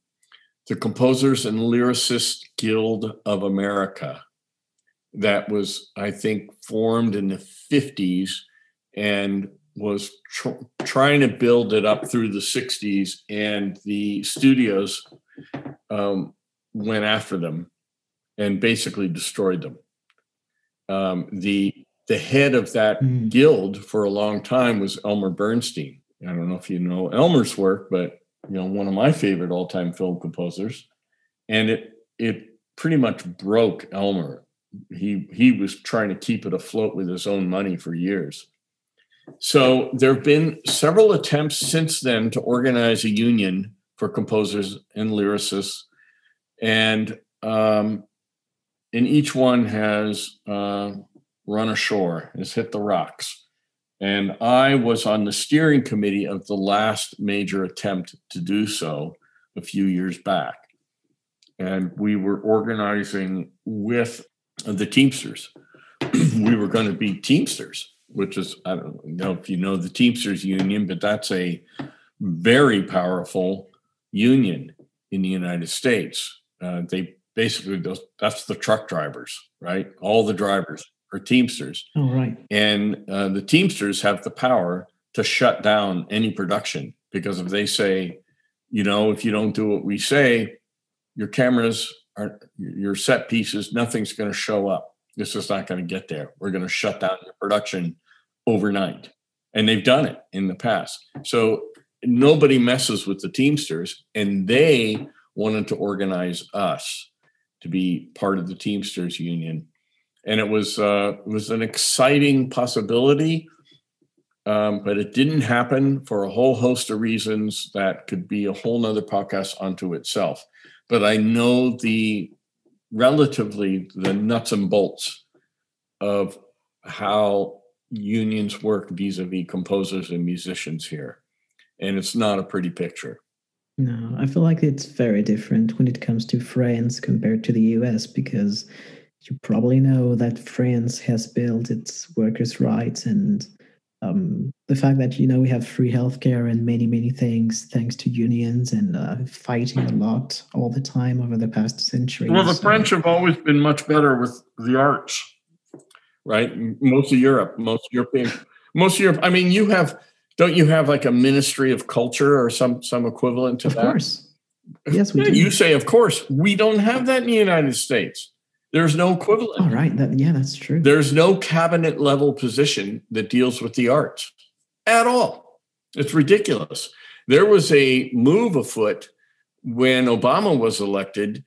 the Composers and Lyricists Guild of America, that was I think formed in the 50s, and was tr- trying to build it up through the 60s, and the studios um, went after them and basically destroyed them. Um, the the head of that mm. guild for a long time was Elmer Bernstein. I don't know if you know Elmer's work, but you know one of my favorite all time film composers, and it it pretty much broke Elmer. He he was trying to keep it afloat with his own money for years. So there have been several attempts since then to organize a union for composers and lyricists, and um, and each one has uh, run ashore, has hit the rocks. And I was on the steering committee of the last major attempt to do so a few years back. And we were organizing with the Teamsters. [CLEARS THROAT] we were going to be Teamsters, which is, I don't know if you know the Teamsters Union, but that's a very powerful union in the United States. Uh, they basically, those, that's the truck drivers, right? All the drivers are Teamsters. Oh, right. And uh, the Teamsters have the power to shut down any production because if they say, you know, if you don't do what we say, your cameras are your set pieces, nothing's going to show up. This is not going to get there. We're going to shut down your production overnight. And they've done it in the past. So nobody messes with the Teamsters, and they wanted to organize us to be part of the Teamsters Union and it was uh, it was an exciting possibility, um, but it didn't happen for a whole host of reasons that could be a whole nother podcast unto itself. But I know the relatively the nuts and bolts of how unions work vis-a-vis composers and musicians here. And it's not a pretty picture. No i feel like it's very different when it comes to france compared to the us because you probably know that France has built its workers' rights and um, the fact that you know we have free healthcare and many many things thanks to unions and uh, fighting a lot all the time over the past century. Well, the so. French have always been much better with the arts, right? Most of Europe, most European, most Europe. I mean, you have don't you have like a ministry of culture or some some equivalent to of that? Of course. Yes, we yeah, do. You say, of course. We don't have that in the United States. There's no equivalent. All right. That, yeah, that's true. There's no cabinet level position that deals with the arts at all. It's ridiculous. There was a move afoot when Obama was elected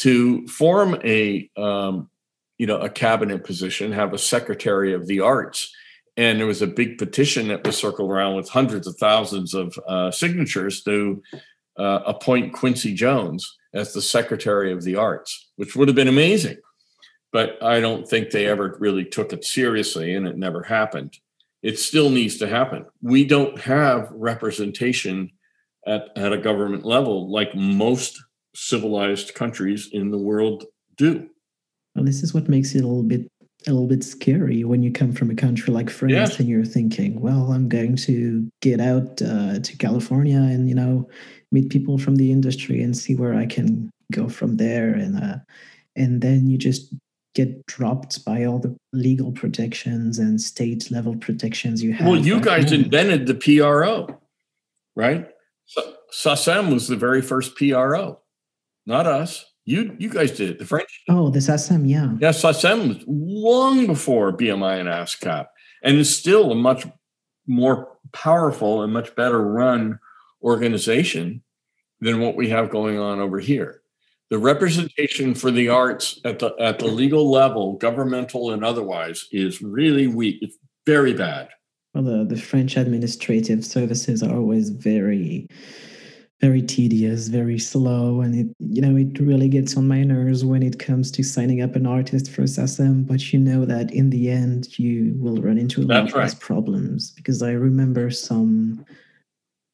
to form a um, you know a cabinet position, have a secretary of the arts, and there was a big petition that was circled around with hundreds of thousands of uh, signatures to uh, appoint Quincy Jones as the secretary of the arts, which would have been amazing but I don't think they ever really took it seriously and it never happened. It still needs to happen. We don't have representation at, at a government level like most civilized countries in the world do. Well, this is what makes it a little bit a little bit scary when you come from a country like France yes. and you're thinking, well, I'm going to get out uh, to California and you know meet people from the industry and see where I can go from there and uh, and then you just get dropped by all the legal protections and state level protections you have. Well, you guys home. invented the PRO, right? SACEM was the very first PRO, not us. You you guys did it. The French. Oh, the SACEM, yeah. Yeah, SACEM was long before BMI and ASCAP, and it's still a much more powerful and much better run organization than what we have going on over here the representation for the arts at the at the legal level, governmental and otherwise, is really weak. It's very bad. Well, the, the French administrative services are always very, very tedious, very slow, and it you know it really gets on my nerves when it comes to signing up an artist for SACEM. But you know that in the end, you will run into a lot right. less problems because I remember some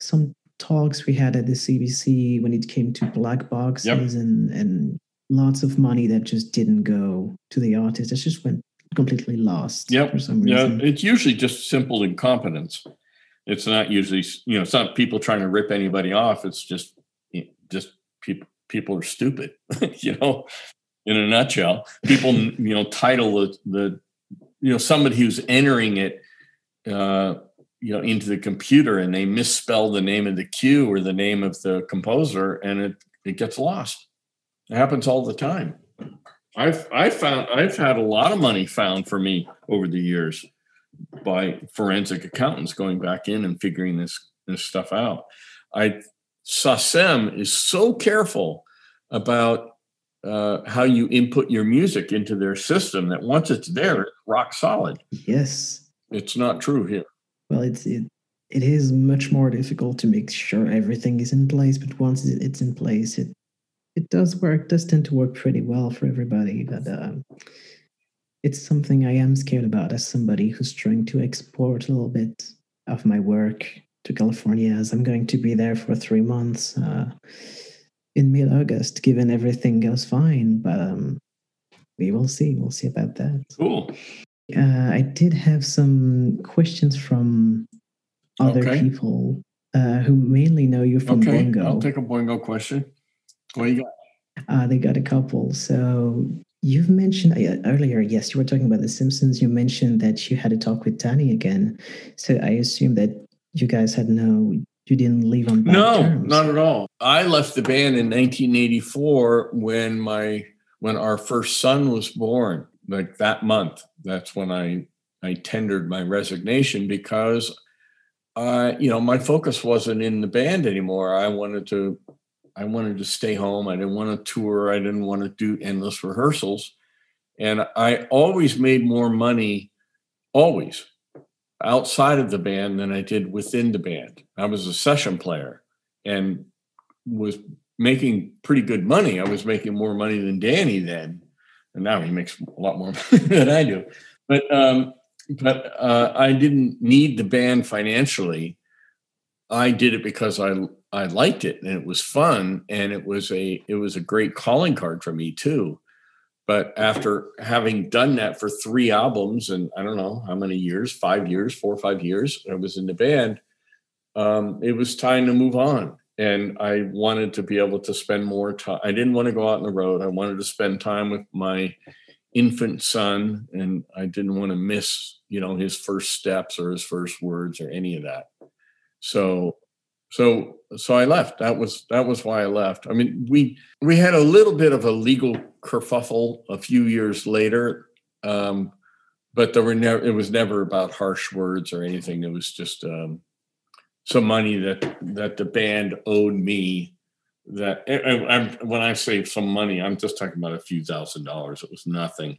some talks we had at the CBC when it came to black boxes yep. and and lots of money that just didn't go to the artist. It just went completely lost. Yep. For some reason. Yeah, it's usually just simple incompetence. It's not usually you know it's not people trying to rip anybody off. It's just just people people are stupid. [LAUGHS] you know, in a nutshell, people [LAUGHS] you know title the the you know somebody who's entering it. Uh, you know into the computer and they misspell the name of the cue or the name of the composer and it it gets lost it happens all the time i've i found i've had a lot of money found for me over the years by forensic accountants going back in and figuring this this stuff out i SACEM is so careful about uh, how you input your music into their system that once it's there, it's rock solid. Yes. It's not true here. Well, it's it, it is much more difficult to make sure everything is in place, but once it's in place, it it does work. Does tend to work pretty well for everybody, but um, it's something I am scared about as somebody who's trying to export a little bit of my work to California, as I'm going to be there for three months. Uh, in mid August, given everything goes fine. But um, we will see. We'll see about that. Cool. Uh, I did have some questions from other okay. people uh, who mainly know you from okay. Boingo. I'll take a Boingo question. What do you got? Uh, they got a couple. So you've mentioned uh, earlier, yes, you were talking about The Simpsons. You mentioned that you had a talk with Danny again. So I assume that you guys had no you didn't leave on bad no terms. not at all i left the band in 1984 when my when our first son was born like that month that's when i i tendered my resignation because uh you know my focus wasn't in the band anymore. I wanted to i wanted to stay home. I didn't want to tour. I didn't want to do endless rehearsals. And i always made more money always outside of the band than I did within the band. I was a session player and was making pretty good money. I was making more money than Danny then, and now he makes a lot more [LAUGHS] than I do. But um, but uh, I didn't need the band financially. I did it because I I liked it and it was fun and it was a it was a great calling card for me too. But after having done that for three albums and I don't know how many years, five years, four or five years, I was in the band, um, it was time to move on. And I wanted to be able to spend more time. I didn't want to go out on the road. I wanted to spend time with my infant son, and I didn't want to miss, you know, his first steps or his first words or any of that. So so so I left. That was that was why I left. I mean, we we had a little bit of a legal kerfuffle a few years later, um, but there were never. It was never about harsh words or anything. It was just um, some money that that the band owed me. That I, when I say some money, I'm just talking about a few thousand dollars. It was nothing,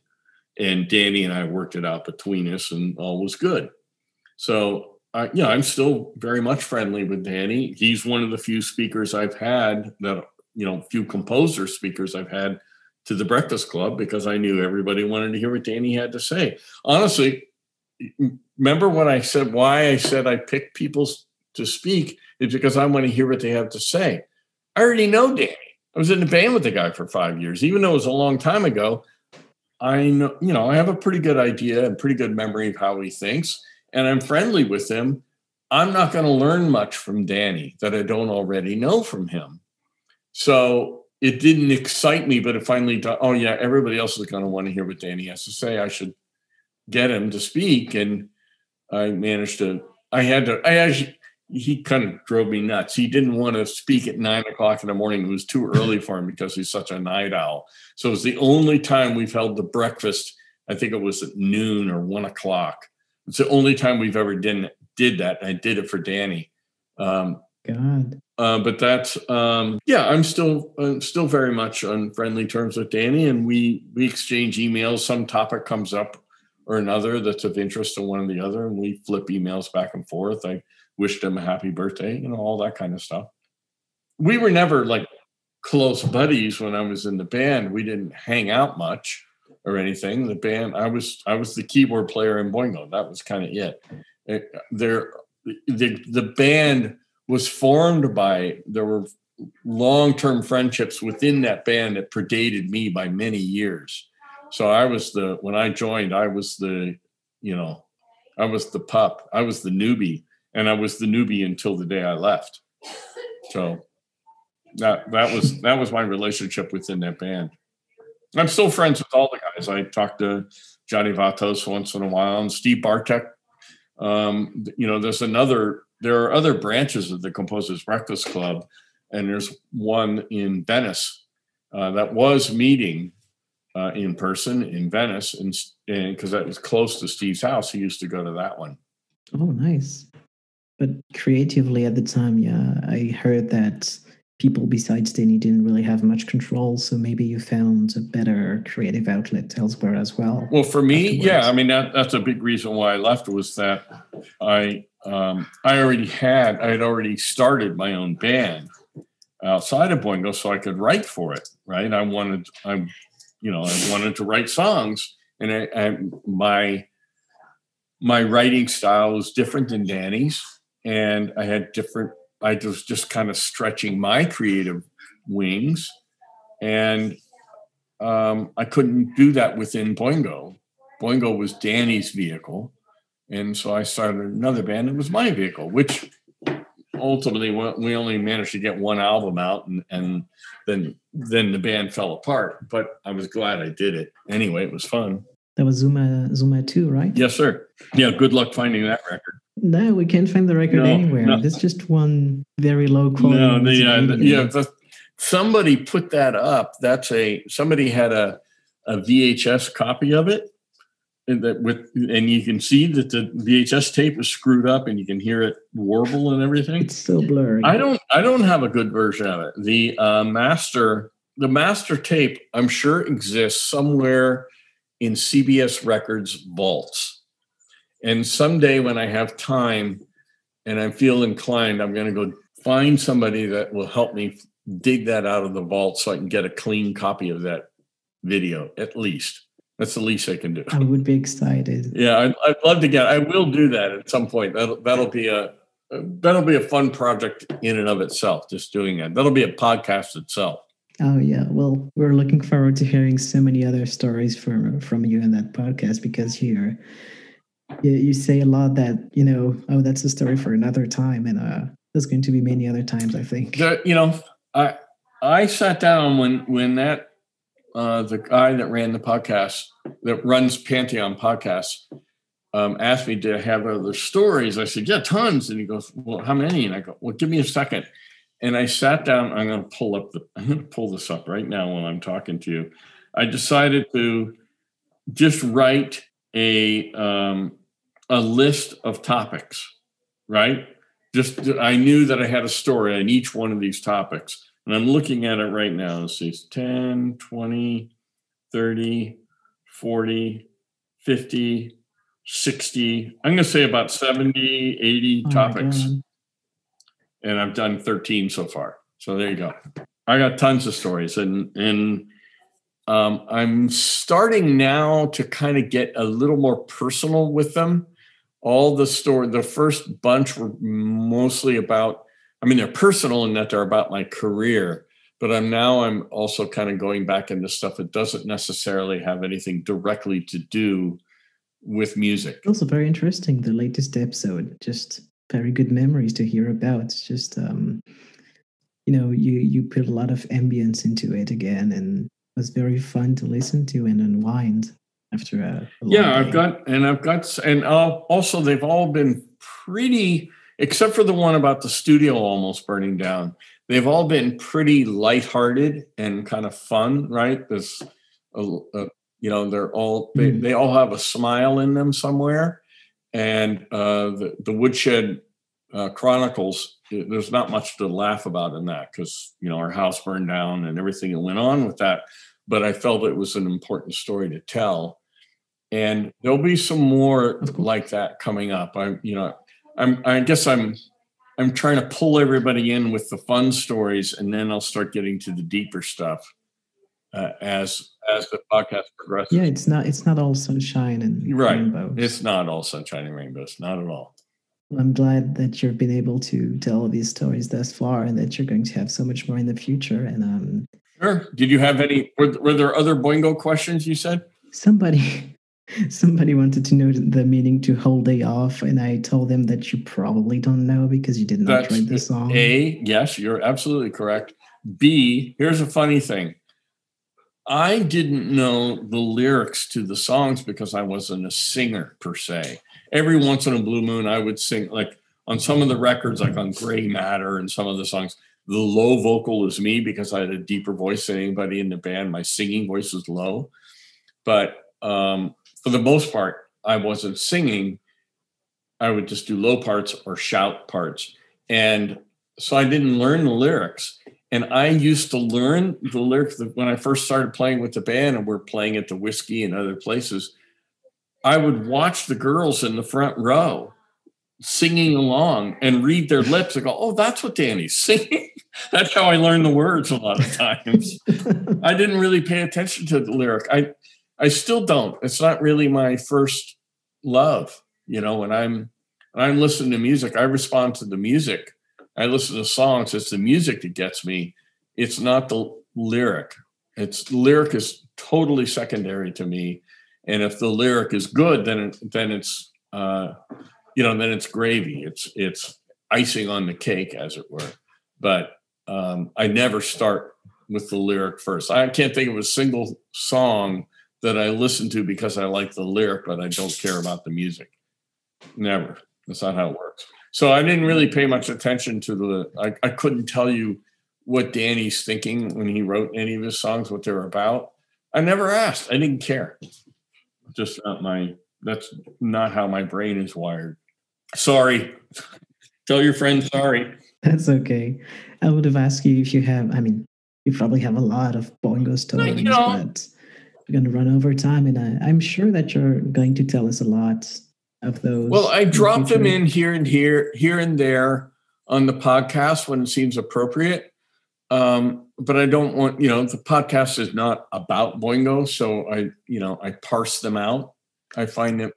and Danny and I worked it out between us, and all was good. So uh, yeah, I'm still very much friendly with Danny. He's one of the few speakers I've had that, you know, few composer speakers I've had to the Breakfast Club because I knew everybody wanted to hear what Danny had to say. Honestly, remember when I said why I said I picked people to speak is because I want to hear what they have to say. I already know Danny. I was in the band with the guy for five years, even though it was a long time ago. I know, you know, I have a pretty good idea and pretty good memory of how he thinks and I'm friendly with him, I'm not going to learn much from Danny that I don't already know from him. So it didn't excite me, but it finally, oh, yeah, everybody else is going to want to hear what Danny has to say. I should get him to speak. And I managed to, I had to, I actually, he kind of drove me nuts. He didn't want to speak at nine o'clock in the morning. It was too early for him because he's such a night owl. So it was the only time we've held the breakfast. I think it was at noon or one o'clock. It's the only time we've ever did did that. I did it for Danny. Um, God. Uh, but that's um, yeah. I'm still I'm still very much on friendly terms with Danny, and we we exchange emails. Some topic comes up or another that's of interest to one or the other, and we flip emails back and forth. I wished him a happy birthday, you know, all that kind of stuff. We were never like close buddies when I was in the band. We didn't hang out much or anything. The band, I was I was the keyboard player in Boingo. That was kind of it. it. There, the the band was formed by there were long term friendships within that band that predated me by many years. So I was the when I joined, I was the you know, I was the pup, I was the newbie, and I was the newbie until the day I left. So that that was that was my relationship within that band. I'm still friends with all the guys. I talk to Johnny Vatos once in a while, and Steve Bartek. Um, you know, there's another. There are other branches of the Composers Breakfast Club, and there's one in Venice uh, that was meeting uh, in person in Venice, and because that was close to Steve's house, he used to go to that one. Oh, nice. But creatively at the time, yeah, I heard that people besides Danny didn't really have much control. So maybe you found a better creative outlet elsewhere as well. Well, for me, afterwards. yeah, I mean that that's a big reason why I left was that I um, I already had I had already started my own band outside of Boingo, so I could write for it. Right, I wanted I you know I wanted to write songs, and I, I my my writing style was different than Danny's, and I had different. I was just kind of stretching my creative wings, and um, I couldn't do that within Boingo. Boingo was Danny's vehicle, and so I started another band. It was my vehicle, which ultimately we only managed to get one album out, and, and then then the band fell apart. But I was glad I did it anyway. It was fun. That was Zuma Zuma 2, right? Yes, sir. Yeah, good luck finding that record. No, we can't find the record no, anywhere. No. There's just one very low quality. No, the, uh, the, yeah, the, somebody put that up. That's a somebody had a a VHS copy of it, and that with and you can see that the VHS tape is screwed up, and you can hear it warble and everything. It's so blurry. I don't I don't have a good version of it. The uh, master the master tape I'm sure exists somewhere in CBS Records vaults. And someday when I have time and I feel inclined, I'm going to go find somebody that will help me dig that out of the vault so I can get a clean copy of that video, at least. That's the least I can do. I would be excited. Yeah, I'd, I'd love to get. I will do that at some point. That'll that'll be a that'll be a fun project in and of itself. Just doing that. That'll be a podcast itself. Oh yeah, well, we're looking forward to hearing so many other stories from from you in that podcast because you're you, you say a lot that you know. Oh, that's a story for another time, and uh, there's going to be many other times. I think. You know, I I sat down when when that uh, the guy that ran the podcast that runs Pantheon podcasts um, asked me to have other stories. I said, yeah, tons. And he goes, well, how many? And I go, well, give me a second. And I sat down. I'm going to pull up the. [LAUGHS] I'm going to pull this up right now while I'm talking to you. I decided to just write a um, a list of topics. Right. Just I knew that I had a story on each one of these topics, and I'm looking at it right now. Let's see, 10, 20, 30, 40, 50, 60. I'm going to say about 70, 80 oh topics and I've done 13 so far. So there you go. I got tons of stories, and and um, I'm starting now to kind of get a little more personal with them. All the story, the first bunch were mostly about. I mean, they're personal in that they're about my career, but I'm now I'm also kind of going back into stuff that doesn't necessarily have anything directly to do with music. Also, very interesting. The latest episode just very good memories to hear about. It's just um, you know, you you put a lot of ambience into it again, and it was very fun to listen to and unwind after a, a yeah. I've got and I've got and also they've all been pretty, except for the one about the studio almost burning down. They've all been pretty lighthearted and kind of fun, right? This, uh, uh, you know, they're all they, mm. they all have a smile in them somewhere and uh, the, the Woodshed uh, Chronicles, there's not much to laugh about in that because, you know, our house burned down and everything that went on with that. But I felt it was an important story to tell. And there'll be some more like that coming up. I'm, you know, I'm, I guess I'm, I'm trying to pull everybody in with the fun stories, and then I'll start getting to the deeper stuff uh, as as the podcast progresses. Yeah, it's not it's not all sunshine and right. rainbows. It's not all sunshine and rainbows, not at all. I'm glad that you've been able to tell these stories thus far, and that you're going to have so much more in the future. And um, sure. Did you have any? Were, were there other Boingo questions? You said somebody. [LAUGHS] [LAUGHS] Somebody wanted to know the meaning to whole day off, and I told them that you probably don't know because you did not That's write the song. A, yes, you're absolutely correct. B, here's a funny thing. I didn't know the lyrics to the songs because I wasn't a singer per se. every once in a blue moon, I would sing like on some of the records, like on Grey Matter and some of the songs. The low vocal is me because I had a deeper voice than anybody in the band. My singing voice was low, but um, for the most part, I wasn't singing. I would just do low parts or shout parts, and so I didn't learn the lyrics. And I used to learn the lyrics when I first started playing with the band, and we're playing at the Whisky and other places. I would watch the girls in the front row singing along and read their lips and go, "Oh, that's what Danny's singing." [LAUGHS] that's how I learned the words a lot of times. [LAUGHS] I didn't really pay attention to the lyric. I I still don't. It's not really my first love. You know, when I'm when I'm listening to music, I respond to the music I listen to songs. It's the music that gets me. It's not the lyric. It's lyric is totally secondary to me. And if the lyric is good, then then it's uh, you know then it's gravy. It's it's icing on the cake, as it were. But um, I never start with the lyric first. I can't think of a single song that I listen to because I like the lyric, but I don't care about the music. Never. That's not how it works. So I didn't really pay much attention to the. I, I couldn't tell you what Danny's thinking when he wrote any of his songs, what they're about. I never asked. I didn't care. Just not my. That's not how my brain is wired. Sorry. tell your friend sorry. That's okay. I would have asked you if you have. I mean, you probably have a lot of Boingo stories, you know, but we're going to run over time, and I, I'm sure that you're going to tell us a lot of those? Well, I drop them in here and here, here and there on the podcast when it seems appropriate. Um, but I don't want, you know, the podcast is not about Boingo, so I, you know, I parse them out. I find that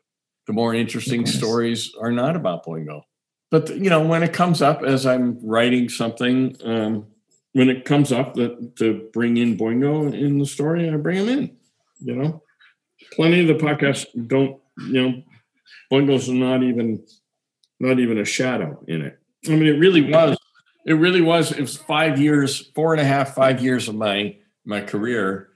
the more interesting stories are not about Boingo. But you know, when it comes up as I'm writing something, um, when it comes up that to bring in Boingo in the story, I bring him in. You know, plenty of the podcasts don't, you know, Boingo's not even not even a shadow in it. I mean, it really was. It really was. It was five years, four and a half, five years of my my career,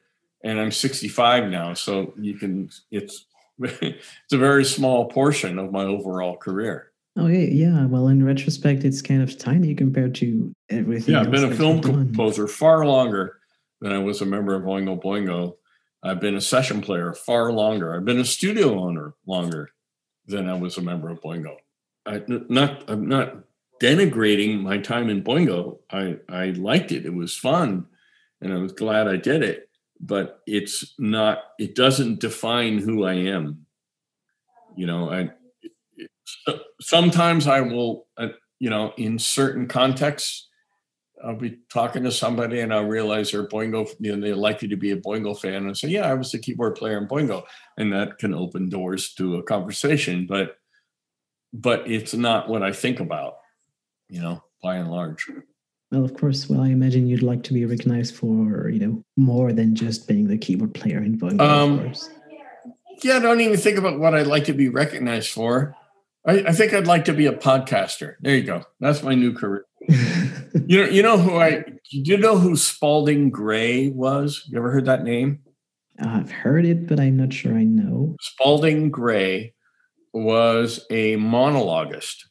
and I'm 65 now. So you can. It's [LAUGHS] it's a very small portion of my overall career. Oh yeah, yeah. Well, in retrospect, it's kind of tiny compared to everything. Yeah, I've been a film composer far longer than I was a member of Oingo Boingo. I've been a session player far longer. I've been a studio owner longer than I was a member of Boingo. I not I'm not denigrating my time in Boingo. I I liked it. It was fun, and I was glad I did it. But it's not. It doesn't define who I am. You know, I sometimes I will. Uh, you know, in certain contexts, I'll be talking to somebody and I'll realize they're Boingo, you know, they're likely to be a Boingo fan and say, yeah, I was the keyboard player in Boingo. And that can open doors to a conversation, but but it's not what I think about, you know, by and large. Well, of course. Well, I imagine you'd like to be recognized for, you know, more than just being the keyboard player in Boingo, um, of course. Yeah, I don't even think about what I'd like to be recognized for. I, I think I'd like to be a podcaster. There you go. That's my new career. [LAUGHS] you know, you know who I do you know who Spalding Gray was? You ever heard that name? I've heard it, but I'm not sure I know. Spalding Gray was a monologuist.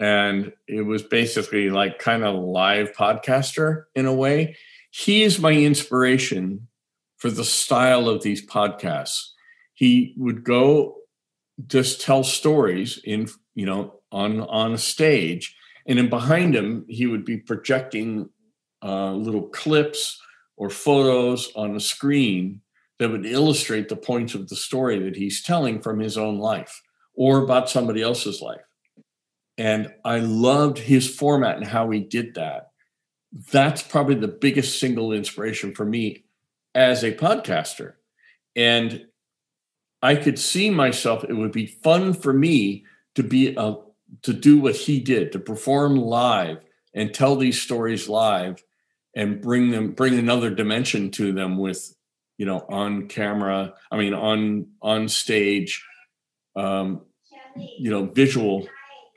And it was basically like kind of live podcaster in a way. He is my inspiration for the style of these podcasts. He would go just tell stories in, you know, on on a stage and then behind him, he would be projecting uh, little clips or photos on a screen that would illustrate the points of the story that he's telling from his own life or about somebody else's life. And I loved his format and how he did that. That's probably the biggest single inspiration for me as a podcaster. And I could see myself, it would be fun for me to be a to do what he did to perform live and tell these stories live and bring them bring another dimension to them with you know on camera i mean on on stage um you know visual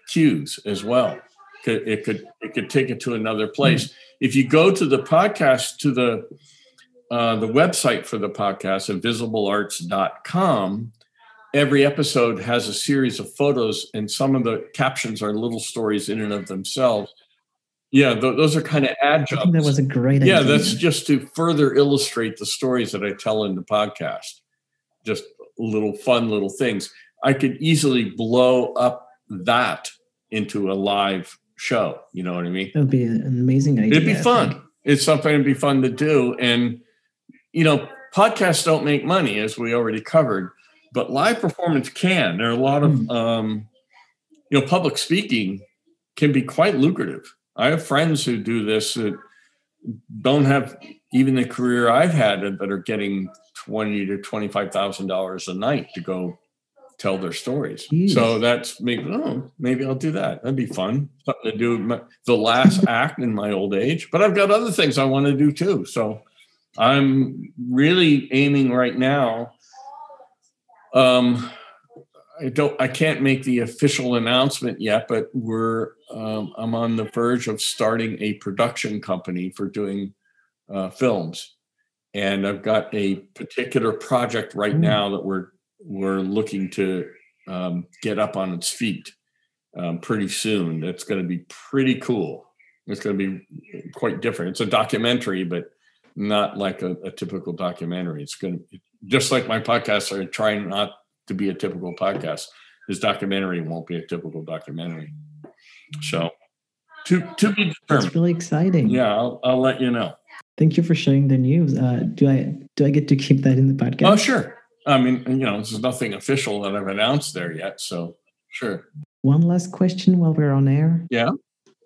cues as well. It could it could take it to another place. If you go to the podcast to the uh, the website for the podcast invisiblearts.com every episode has a series of photos, and some of the captions are little stories in and of themselves. Yeah, th- those are kind of adjuncts. That was a great yeah, idea. that's just to further illustrate the stories that I tell in the podcast. Just little fun little things. I could easily blow up that into a live show. You know what I mean? that would be an amazing idea. It'd be fun. It's something to be fun to do. And, you know, podcasts don't make money, as we already covered, but live performance can. There are a lot of, Hmm. um, you know, public speaking can be quite lucrative. I have friends who do this that don't have even the career I've had that are getting twenty to twenty five thousand dollars a night to go tell their stories. Jeez. So that's maybe oh maybe I'll do that. That'd be fun. Something to do my, the last [LAUGHS] act in my old age. But I've got other things I want to do too. So I'm really aiming right now. Um, I don't. I can't make the official announcement yet, but we're. Um, I'm on the verge of starting a production company for doing uh, films, and I've got a particular project right Mm. now that we're we're looking to um, get up on its feet um, pretty soon. That's going to be pretty cool. It's going to be quite different. It's a documentary, but not like a, a typical documentary. It's going to just like my podcasts are trying not to be a typical podcast. This documentary won't be a typical documentary. So, to to be That's determined. really exciting. Yeah, I'll, I'll let you know. Thank you for sharing the news. Uh, do I do I get to keep that in the podcast? Oh, sure. I mean, you know, there's nothing official that I've announced there yet. So, sure. One last question while we're on air. Yeah.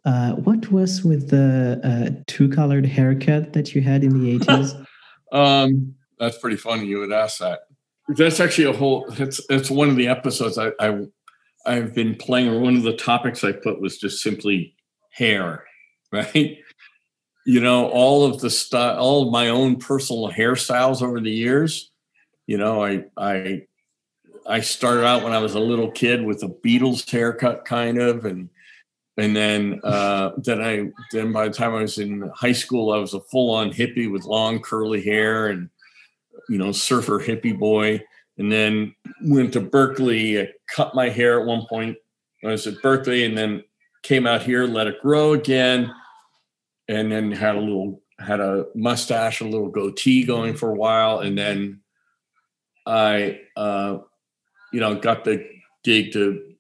Uh, what was with the uh, two-colored haircut that you had in the [LAUGHS] 80s? Um, that's pretty funny. You would ask that. That's actually a whole. It's it's one of the episodes I, I I've been playing. Or one of the topics I put was just simply hair, [LAUGHS] right? You know, all of the style, all of my own personal hairstyles over the years. You know, I I I started out when I was a little kid with a Beatles haircut, kind of, and and then uh, then I then by the time I was in high school, I was a full on hippie with long curly hair and you know surfer hippie boy. And then went to Berklee. Cut my hair at one point. when I was at Berklee, and then came out here, let it grow again, and then had a little had a mustache, a little goatee going for a while, and then I uh, you know got the gig to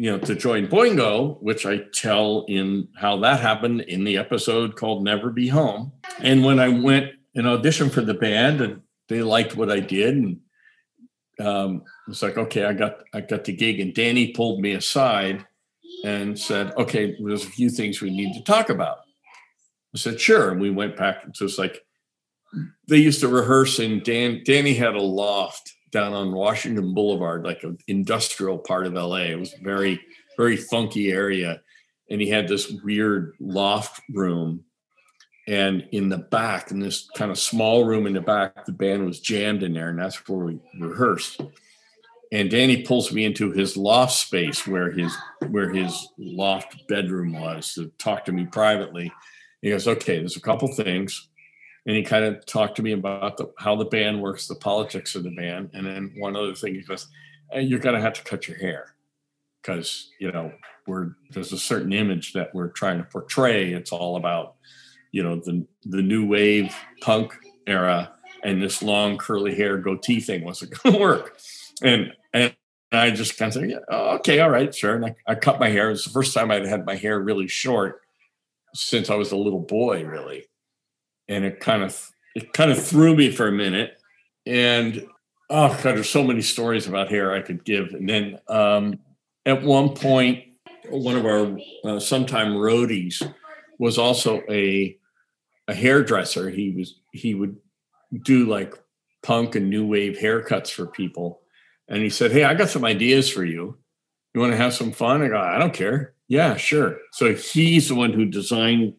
you know, to join Boingo, which I tell in how that happened in the episode called Never Be Home. And when I went and auditioned for the band and they liked what I did and um, it's like, okay, I got I got the gig and Danny pulled me aside and said, okay, there's a few things we need to talk about. I said, sure. And we went back. So it's like they used to rehearse and Dan Danny had a loft down on Washington Boulevard, like an industrial part of LA. It was very, very funky area. And he had this weird loft room. And in the back, in this kind of small room in the back, the band was jammed in there, and that's where we rehearsed. And Danny pulls me into his loft space where his where his loft bedroom was to talk to me privately. He goes, "Okay, there's a couple things." and he kind of talked to me about the, how the band works, the politics of the band, and then one other thing he goes, hey, "You're going to have to cut your hair because you know we're there's a certain image that we're trying to portray. It's all about you know the the new wave punk era, and this long curly hair goatee thing wasn't [LAUGHS] going to work." And and I just kind of said, "Yeah, oh, okay, all right, sure." And I, I cut my hair. It was the first time I'd had my hair really short since I was a little boy, really and it kind of it kind of threw me for a minute and oh god there's so many stories about hair i could give and then um, at one point one of our uh, sometime roadies was also a a hairdresser he was he would do like punk and new wave haircuts for people. And he said hey i got some ideas for you. You want to have some fun? I go i don't care. Yeah sure. So he's the one who designed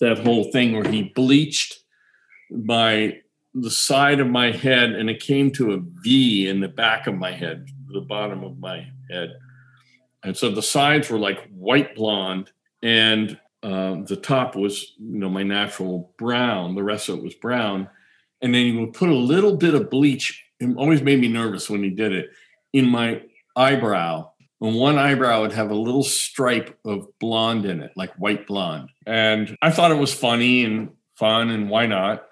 that whole thing where he bleached my the side of my head and it came to a V in the back of my head, the bottom of my head. And so the sides were like white blonde and uh, the top was, you know, my natural brown. The rest of it was brown. And then he would put a little bit of bleach. It always made me nervous when he did it. in my eyebrow. And one eyebrow would have a little stripe of blonde in it, like white blonde. And I thought it was funny and fun, and why not?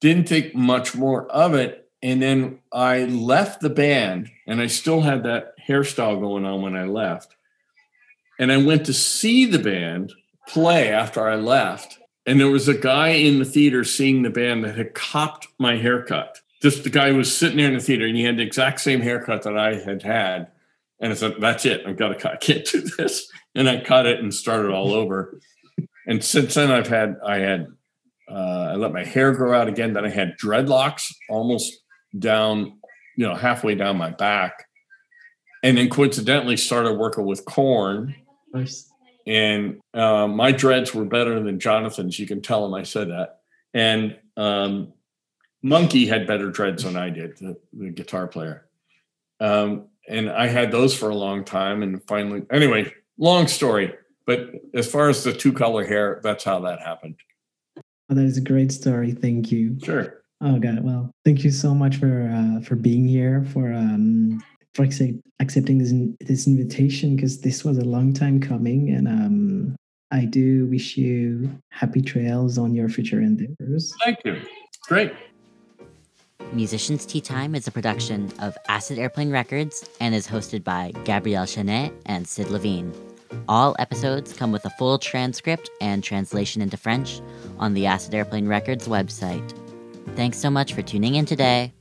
Didn't think much more of it. And then I left the band, and I still had that hairstyle going on when I left. And I went to see the band play after I left. And there was a guy in the theater seeing the band that had copped my haircut. Just the guy was sitting there in the theater and he had the exact same haircut that I had had. And I said, That's it. I've got to cut. I can't do this. And I cut it and started all over. And since then, I've had, I had, uh, I let my hair grow out again. Then I had dreadlocks almost down, you know, halfway down my back. And then coincidentally started working with Korn. And uh, my dreads were better than Jonathan's. You can tell him I said that. And um, Munky had better dreads than I did, the, the guitar player. Um, and I had those for a long time. And finally, anyway, long story. But as far as the two color hair, that's how that happened. Oh, that is a great story. Thank you. Sure. Oh God. Well, thank you so much for uh, for being here for um for accepting this this invitation because this was a long time coming and um I do wish you happy trails on your future endeavors. Thank you. Great. Musicians Tea Time is a production of Acid Airplane Records and is hosted by Gabrielle Chenet and Sid Levine. All episodes come with a full transcript and translation into French on the Acid Airplane Records website. Thanks so much for tuning in today.